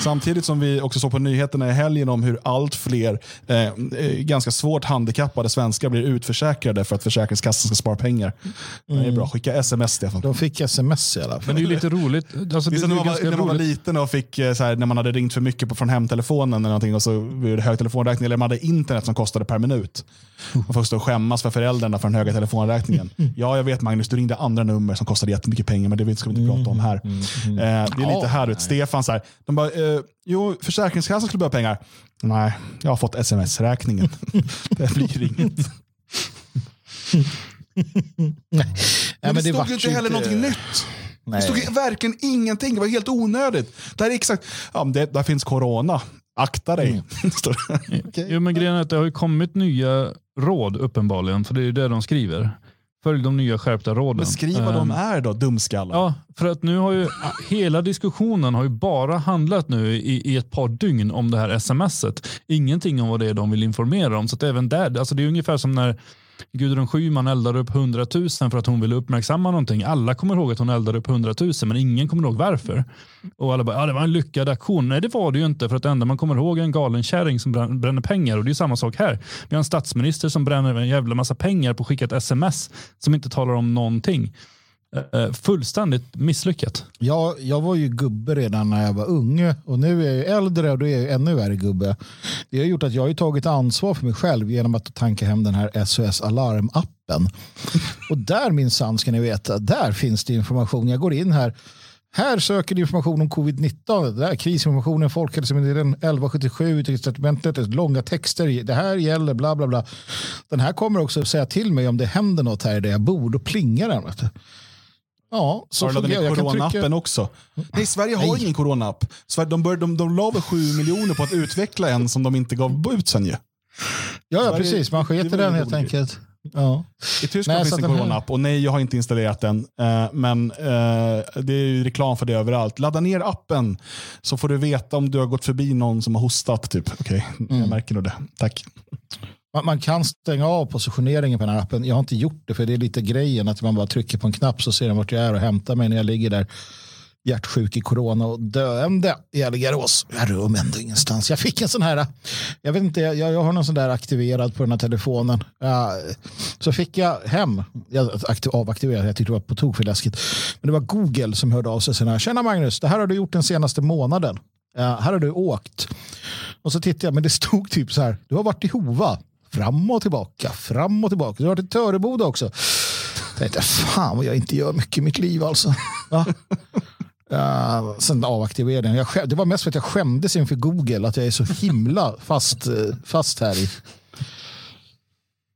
Samtidigt som vi också såg på nyheterna i helgen om hur allt fler eh, eh, ganska svårt handikappade svenskar blir utförsäkrade för att Försäkringskassan ska spara pengar. Det är bra, skicka sms Stefan. De fick sms i alla fall. Men det är ju lite roligt. Alltså, Det är det, som när är man, var, när man var liten och fick, eh, så här, när man hade ringt för mycket på, från hemtelefonen eller någonting och så blev det hög telefonräkning. Eller man hade internet som kostade per minut. Man får stå och skämmas för föräldrarna för den höga telefonräkningen. Ja, jag vet Magnus, du ringde andra nummer som kostade jättemycket pengar, men det ska vi inte prata om här. Eh, det är lite här, du vet, Stefan, så här, de bara, eh, jo, Försäkringskassan skulle behöva pengar. Nej, jag har fått sms-räkningen. det blir inget. Men, men det, det stod ju inte heller inte- någonting nytt. Nej. Det stod verkligen ingenting. Det var helt onödigt. Det här är exakt, ja, men det, där finns corona. Akta dig. Mm. står det. Jo, men grejen är att det har ju kommit nya råd uppenbarligen, för det är ju det de skriver. Följ de nya skärpta råden. Beskriv vad de Ehm, är då, dumskallar. Ja, för att nu har ju hela diskussionen har ju bara handlat nu i, i ett par dygn om det här smset. Ingenting om vad det är de vill informera om. Så att även där, alltså det är ungefär som när Gudrun Schyman eldade upp 100 000 för att hon ville uppmärksamma någonting. Alla kommer ihåg att hon eldade upp 100 000 men ingen kommer ihåg varför. Och alla bara, ja det var en lyckad aktion. Nej det var det ju inte för att det enda man kommer ihåg är en galen kärring som bränner pengar och det är samma sak här. Vi har en statsminister som bränner en jävla massa pengar på att skicka ett sms som inte talar om någonting. Eh, eh, fullständigt misslyckat. Jag, jag var ju gubbe redan när jag var ung och nu är jag ju äldre och då är jag ännu värre gubbe. Det har gjort att jag har tagit ansvar för mig själv genom att tanka hem den här SOS Alarm-appen. Och där minsann ska ni veta, där finns det information. Jag går in här. Här söker du information om covid-19. Där, krisinformationen, Folkhälsomyndigheten 1177, Utrikesdepartementet, långa texter. Det här gäller bla bla bla. Den här kommer också säga till mig om det händer något här där jag bor. Då plingar den. Ja, så Har fungerar jag. kan trycka- corona-appen också? Nej, Sverige har Nej. ingen corona-app. De, bör, de, de la väl 7 miljoner på att utveckla en som de inte gav ut sen ju. Ja, ja Sverige- precis. Man det sket i den en helt enkelt. Ja. I Tyskland Nej, finns det en den corona-app och nej, jag har inte installerat den. Eh, men eh, det är ju reklam för det överallt. Ladda ner appen så får du veta om du har gått förbi någon som har hostat. Typ. Okej, Mm. jag märker nog det. Tack. Man, man kan stänga av positioneringen på den här appen. Jag har inte gjort det för det är lite grejen att man bara trycker på en knapp så ser den vart jag är och hämtar mig när jag ligger där hjärtsjuk i corona och döende i Algarås. Jag rum ändå ingenstans. Jag fick en sån här, jag vet inte, jag, jag har någon sån där aktiverad på den här telefonen. Uh, så fick jag hem, jag aktiv, avaktiverade, jag tyckte det var på tok för läskigt. Men det var Google som hörde av sig sen här, tjena Magnus, det här har du gjort den senaste månaden. Uh, här har du åkt. Och så tittade jag, men det stod typ så här, du har varit i Hova, fram och tillbaka, fram och tillbaka. Du har varit i Töreboda också. Jag tänkte, fan vad jag inte gör mycket i mitt liv alltså. Ja. Uh, sen avaktiverade jag skäm, det var mest för att jag skämdes inför Google att jag är så himla fast, eh, fast här i.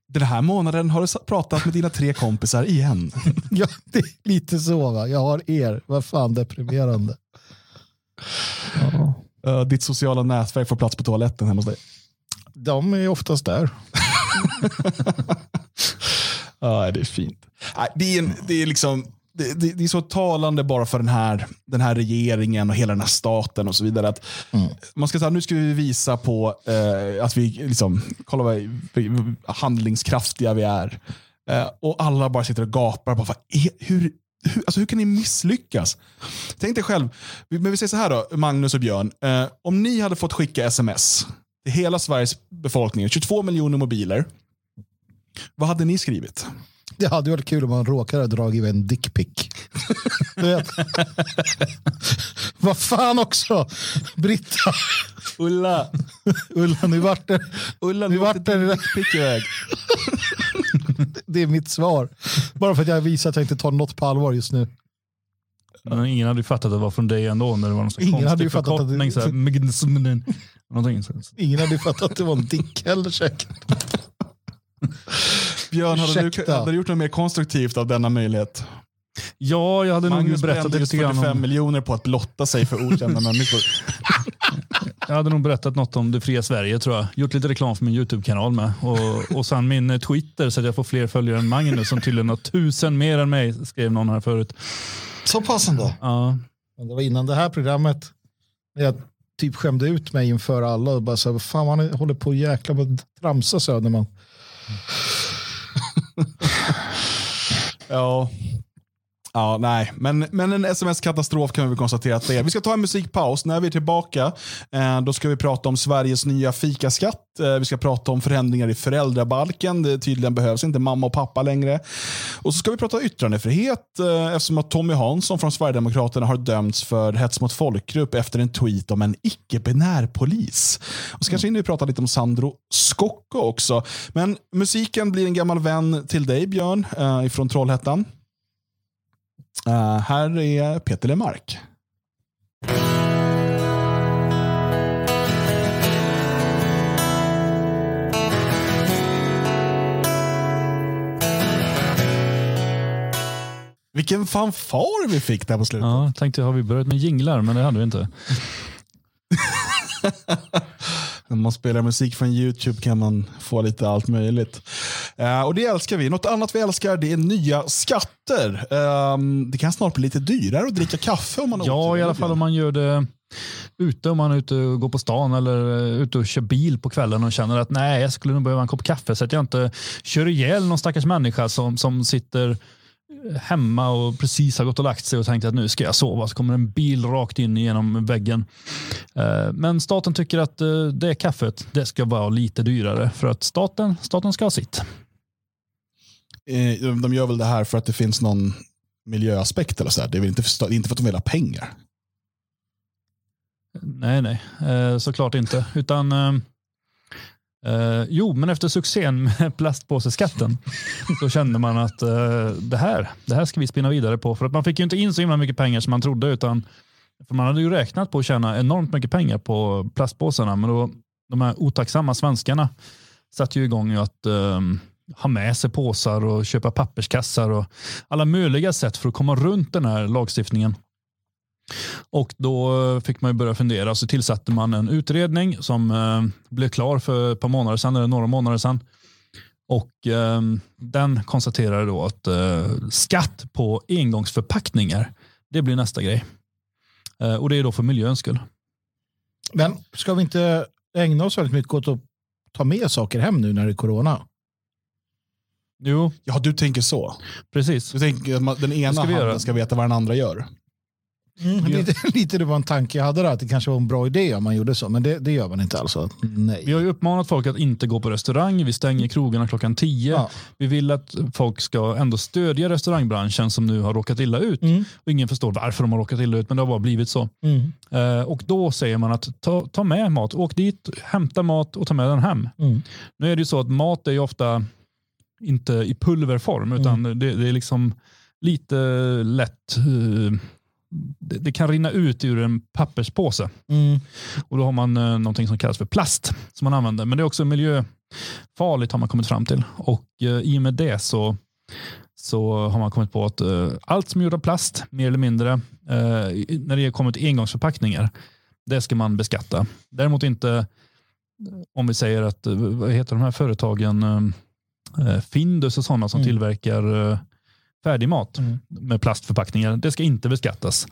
Den här månaden har du pratat med dina tre kompisar igen. Ja, det är lite så. Va? Jag har er. Vad fan deprimerande. Ja. Uh, ditt sociala nätverk får plats på toaletten hemma hos dig. De är oftast där. Ja, det är fint. Det är, en, det, är liksom, det, det, det är så talande bara för den här, den här regeringen och hela den här staten och så vidare. Att Man ska säga nu ska vi visa på eh, att vi, liksom, kolla vad handlingskraftiga vi är. Eh, och alla bara sitter och gapar. Bara, vad är, hur, hur, alltså, hur kan ni misslyckas? Tänk dig själv, vi- men vi säger så här då, Magnus och Björn. Eh, om ni hade fått skicka sms hela Sveriges befolkning, 22 miljoner mobiler. Vad hade ni skrivit? Det hade varit kul om man råkade dra iväg en dickpic. Du vet. Vad fan också! Britta, Ulla, Ulla, nu vart det... Ulla Nu vart det- det pick iväg. Det är mitt svar. Bara för att jag visar att jag inte tar något på allvar just nu. Men ingen hade ju fattat att det var från dig ändå när det var någon Ingen hade konstig ju fattat att det-. Så här, någonting. Ingen hade ju fattat att det var en dick heller säkert. Björn, hade du, hade du gjort något mer konstruktivt av denna möjlighet? Ja, jag hade nog Magnus berättat brände lite grann 45 om, miljoner på att blotta sig för okända människor. Jag hade nog berättat något om det fria Sverige tror jag. Gjort lite reklam för min YouTube-kanal med. Och, och sen min eh, Twitter så att jag får fler följare än Magnus som tydligen har tusen mer än mig, skrev någon här förut. Så pass ändå. Ja, Men det var innan det här programmet. Jag typ skämde ut mig inför alla och bara så här, vad fan man håller på och jäkla med tramsa Söderman. Ja. Ja, nej. Men, men en sms-katastrof kan vi konstatera att det är. Vi ska ta en musikpaus. När vi är tillbaka eh, då ska vi prata om Sveriges nya fikaskatt. Eh, vi ska prata om förändringar i föräldrabalken. Det tydligen behövs inte mamma och pappa längre. Och så ska vi prata yttrandefrihet eh, eftersom att Tommy Hansson från Sverigedemokraterna har dömts för hets mot folkgrupp efter en tweet om en icke-binär polis. Och så kanske hinner vi prata lite om Sandro Scocco också. Men musiken blir en gammal vän till dig Björn eh, ifrån Trollhättan. Eh, här är Peter Lemark. Vilken fanfar vi fick där på slutet. ja, tänkte har vi börjat med jinglar, men det hade vi inte. När man spelar musik från YouTube kan man få lite allt möjligt. Eh, och Det älskar vi. Något annat vi älskar det är nya skatter. Ehm, det kan snart bli lite dyrare att dricka kaffe om man Ja, i alla fall om man gör det ute, om man är ute och går på stan eller eh, ute och kör bil på kvällen och känner att nej, jag skulle nog behöva en kopp kaffe så att jag inte kör ihjäl någon stackars människa som, som sitter hemma och precis har gått och lagt sig och tänkt att nu ska jag sova. Så kommer en bil rakt in genom väggen. Eh, Men staten tycker att eh, det kaffet det ska vara lite dyrare för att staten, staten ska ha sitt. Eh, De gör väl det här för att det finns någon miljöaspekt eller så här. Det är väl inte för, inte för att de vill ha pengar. Nej, nej, såklart inte. Utan, eh, jo, men efter succén med plastpåseskatten så kände man att eh, det, här, det här ska vi spinna vidare på. För att man fick ju inte in så himla mycket pengar som man trodde. utan för Man hade ju räknat på att tjäna enormt mycket pengar på plastpåsarna. Men då, de här otacksamma svenskarna satte ju igång att eh, ha med sig påsar och köpa papperskassar och alla möjliga sätt för att komma runt den här lagstiftningen. Och då fick man ju börja fundera. Så tillsatte man en utredning som eh, blev klar för ett par månader sedan, eller några månader sedan. Och eh, den konstaterade då att eh, skatt på engångsförpackningar, det blir nästa grej. Eh, och det är då för miljöns skull. Men ska vi inte ägna oss väldigt mycket åt att ta med saker hem nu när det är corona? Jo, Ja, du tänker så. precis. Du tänker att den ena ska handen göra. ska veta vad den andra gör. Lite, lite det var en tanke jag hade där, att det kanske var en bra idé om man gjorde så, men det, det gör man inte. Nej. Vi har ju uppmanat folk att inte gå på restaurang. Vi stänger krogarna klockan 10. Ja. Vi vill att folk ska ändå stödja restaurangbranschen som nu har råkat illa ut. Mm. Och ingen förstår varför de har råkat illa ut, men det har bara blivit så. Mm. Eh, och då säger man att ta, ta med mat. Åk dit, hämta mat och ta med den hem. Mm. Nu är det ju så att mat är ju ofta inte i pulverform, utan Mm. det, det är liksom lite lätt, eh, det, det kan rinna ut ur en papperspåse. Mm. Och Då har man eh, någonting som kallas för plast som man använder. Men det är också miljöfarligt har man kommit fram till. Och eh, I och med det så, så har man kommit på att eh, allt som är gjort av plast, mer eller mindre, eh, när det kommer till engångsförpackningar, det ska man beskatta. Däremot inte eh, om vi säger att, eh, vad heter de här företagen, eh, Findus och sådana som Mm. tillverkar färdigmat Mm. med plastförpackningar, det ska inte beskattas.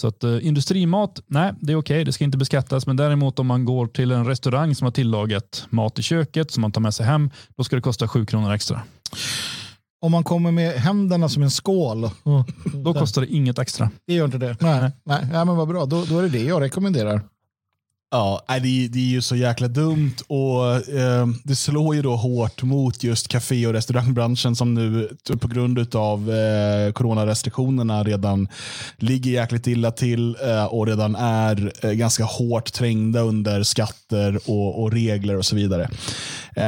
Så att eh, industrimat, nej, det är okej, det ska inte beskattas. Men däremot om man går till en restaurang som har tillagat mat i köket som man tar med sig hem, då ska det kosta 7 kronor extra. Om man kommer med händerna som en skål. Då kostar det inget extra. Det gör inte det. Nej, nej. Ja, men vad bra. Då, då är det det jag rekommenderar. Ja, det, är- det är ju så jäkla dumt och eh, det slår ju då hårt mot just café och restaurangbranschen som nu på grund av eh, coronarestriktionerna redan ligger jäkligt illa till eh, och redan är eh, ganska hårt trängda under skatter och, och regler och så vidare. Eh,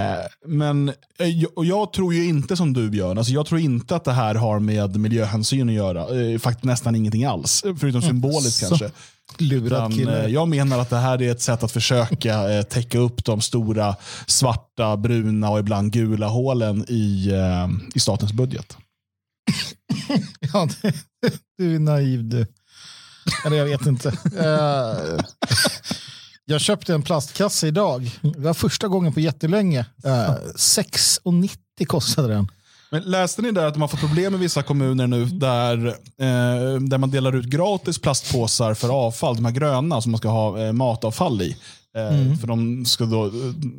men eh, jag- och jag tror ju inte som du Björn, alltså jag tror inte att det här har med miljöhänsyn att göra. Eh, faktiskt nästan ingenting alls, förutom symboliskt så. kanske. Lurat Utan, eh, jag menar att det här är ett sätt att försöka eh, täcka upp de stora svarta, bruna och ibland gula hålen i, eh, i statens budget. Ja, det, du är naiv du. Eller jag vet inte. Jag köpte en plastkasse idag. Det var första gången på jättelänge. Uh, 6,90 kostade den. Men läste ni där att de har fått problem i vissa kommuner nu där, eh, där man delar ut gratis plastpåsar för avfall, de här gröna som man ska ha eh, matavfall i. Eh, För de, ska då, eh,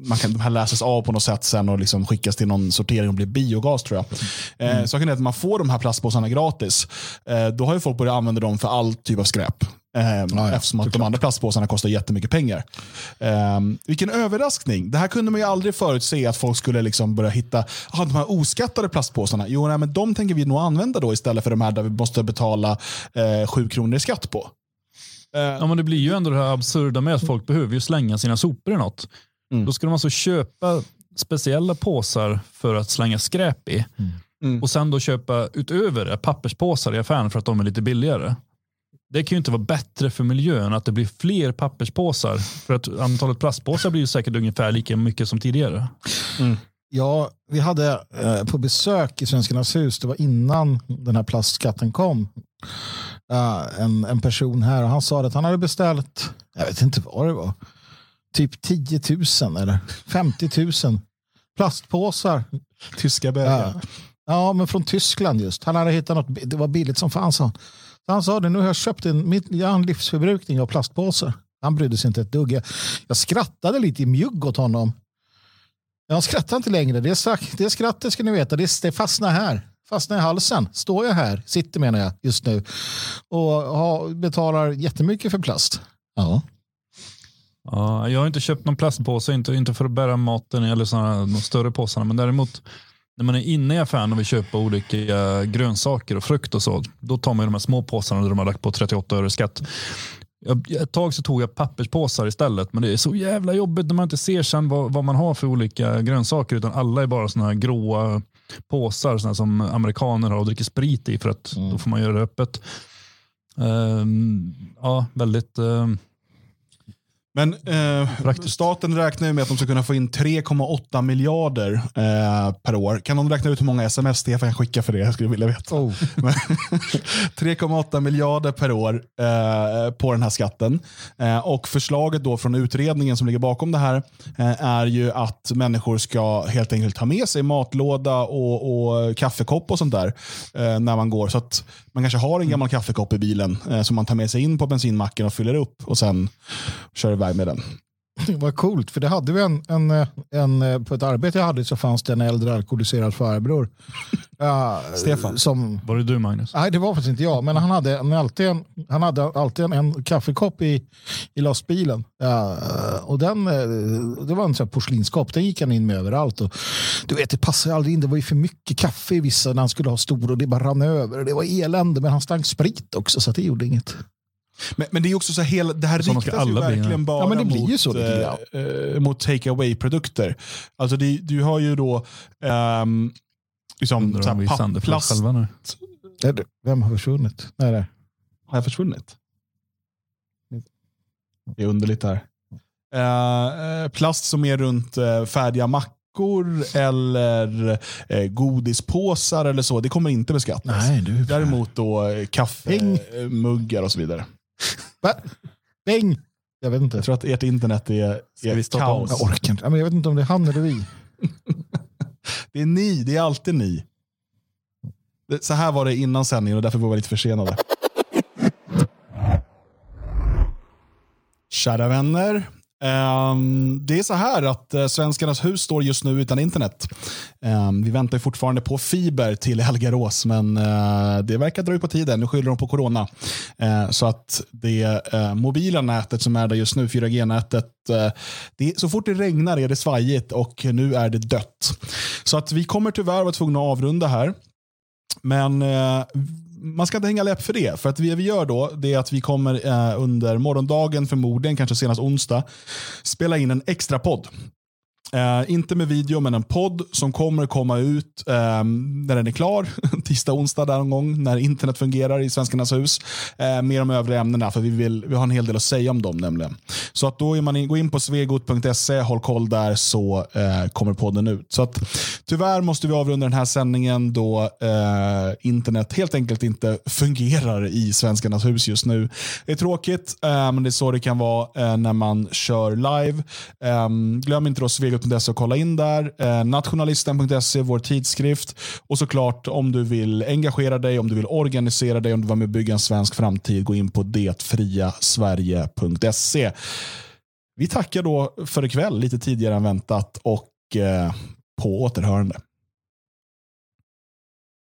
man kan, de här läses av på något sätt sen och liksom skickas till någon sortering och blir biogas tror jag. Eh, Saken är att man får de här plastpåsarna gratis. Eh, då har ju folk börjat använda dem för all typ av skräp. Eh, eftersom att de andra plastpåsarna kostar jättemycket pengar. Eh, vilken överraskning. Det här kunde man ju aldrig förutse att folk skulle liksom börja hitta ah, de här oskattade plastpåsarna. Jo, nej, men de tänker vi nog använda då istället för de här där vi måste betala eh, sju kronor i skatt på. Eh, Ja, men det blir ju ändå det här absurda med att folk behöver ju slänga sina sopor i något. Mm. Då ska de alltså köpa speciella påsar för att slänga skräp i. Mm. Och sen då köpa utöver det papperspåsar i affären för att de är lite billigare. Det kan ju inte vara bättre för miljön att det blir fler papperspåsar. För att antalet plastpåsar blir ju säkert ungefär lika mycket som tidigare. Ja, vi hade eh, på besök i Svenskarnas hus, det var innan den här plastskatten kom, eh, en, en person här och han sa att han hade beställt, jag vet inte vad det var, typ 10 000 eller 50 000 plastpåsar. Tyska bögar. Ja. ja, men från Tyskland just. Han hade hittat något, det var billigt som fan sa han. Så han sa det, nu har jag köpt en, mitt, jag har en livsförbrukning av plastpåsar. Han brydde sig inte ett dugg. Jag, jag skrattade lite i mjugg åt honom. Jag skrattar inte längre. Det, är det skrattet ska ni veta, det, det fastnar här. Fastnar i halsen. Står jag här, sitter menar jag just nu. Och har, betalar jättemycket för plast. Ja. Ja, jag har inte köpt någon plastpåse, inte, inte för att bära maten eller såna, de större påsarna. Men däremot när man är inne i affären och vill köpa olika grönsaker och frukt och så. Då tar man de här små påsarna där de har lagt på 38 öre skatt. Jag, ett tag så tog jag papperspåsar istället. Men det är så jävla jobbigt när man inte ser sen vad, vad man har för olika grönsaker. Utan alla är bara såna här gråa påsar såna som amerikaner har och dricker sprit i. För att då får man göra det öppet. Ehm, ja, väldigt... ehm, Men eh, staten räknar ju med att de ska kunna få in 3,8 miljarder eh, per år. Kan de räkna ut hur många sms Stefan kan skicka för det? Jag skulle vilja veta. Oh. Men 3,8 miljarder per år eh, på den här skatten. Eh, och Förslaget då från utredningen som ligger bakom det här eh, är ju att människor ska helt enkelt ta med sig matlåda och, och kaffekopp och sånt där eh, när man går. Så att man kanske har en gammal kaffekopp i bilen som man tar med sig in på bensinmacken och fyller upp och sen kör iväg med den. Vad coolt, för det hade vi en, en, en, på ett arbete jag hade så fanns det en äldre alkoholiserad farbror. Ja, Stefan. Som, var det du Magnus? nej, det var faktiskt inte jag, men han hade, en- alltid en, han hade alltid en, en kaffekopp i, i lastbilen. Ja, och den, eh, det var en sån här porslinskopp, den gick han in med överallt. Och, du vet, det passade aldrig in, det var ju för mycket kaffe i vissa när han skulle ha stor och det bara rann över. Det var elände, men han stank sprit också så att det gjorde inget. Men, men det är också så här, hela, det här Sådana riktas ju bli, verkligen ja. bara Ja, men det blir mot, ju så lite eh, eh, mot take away-produkter. Alltså det, du har ju då ehm, liksom, så här, plast, själva nu. Är det- Vem har försvunnit? Nej, nej. Har jag försvunnit? Det är underligt här. Eh, eh, plast som är runt eh, färdiga mackor eller eh, godispåsar eller så, det kommer inte beskattas. Nej, du. Däremot då eh, kaffemuggar och så vidare. Va? Bäng! Jag vet inte. Jag tror att ert internet är, Ska är vi stoppa kaos. Jag orkar inte. Men Jag vet inte om det är han eller vi. Det är ni, det är alltid ni. Det- Så här var det innan sändningen och därför var vi lite försenade. Kära vänner. Um, det är så här att uh, Svenskarnas hus står just nu utan internet. Um, vi väntar fortfarande på fiber till Helgarås, men uh, det verkar dra ut på tiden. Nu skyller de på corona. Uh, så att det eh, mobila nätet som är där just nu, 4G-nätet, så fort det regnar är det svajigt och nu är det dött. Så att vi kommer tyvärr vara tvungna att avrunda här. Men man ska inte hänga läpp för det. För att det vi gör då, det är att vi kommer eh, under morgondagen, förmodligen kanske senast onsdag, spela in en extra podd. Eh, inte med video, men en podd som kommer komma ut eh, när den är klar. Tisdag, onsdag där någon gång, när internet fungerar i Svenskarnas hus. Eh, mer om övriga ämnena, för vi, vill, vi har en hel del att säga om dem nämligen. Så att då är man in, gå in på svegot.se, håll koll där så eh, kommer podden ut. Så att, tyvärr måste vi avrunda den här sändningen då eh, internet helt enkelt inte fungerar i Svenskarnas hus just nu. Det är tråkigt, eh, men det är så det kan vara eh, när man kör live. Eh, glöm inte då svegot.se och kolla in där. Eh, nationalisten.se, vår tidskrift. Och såklart om du vill engagera dig, om du vill organisera dig, om du vill vara med och bygga en svensk framtid, gå in på detfriasverige.se. Vi tackar då för ikväll lite tidigare än väntat och eh, på återhörande.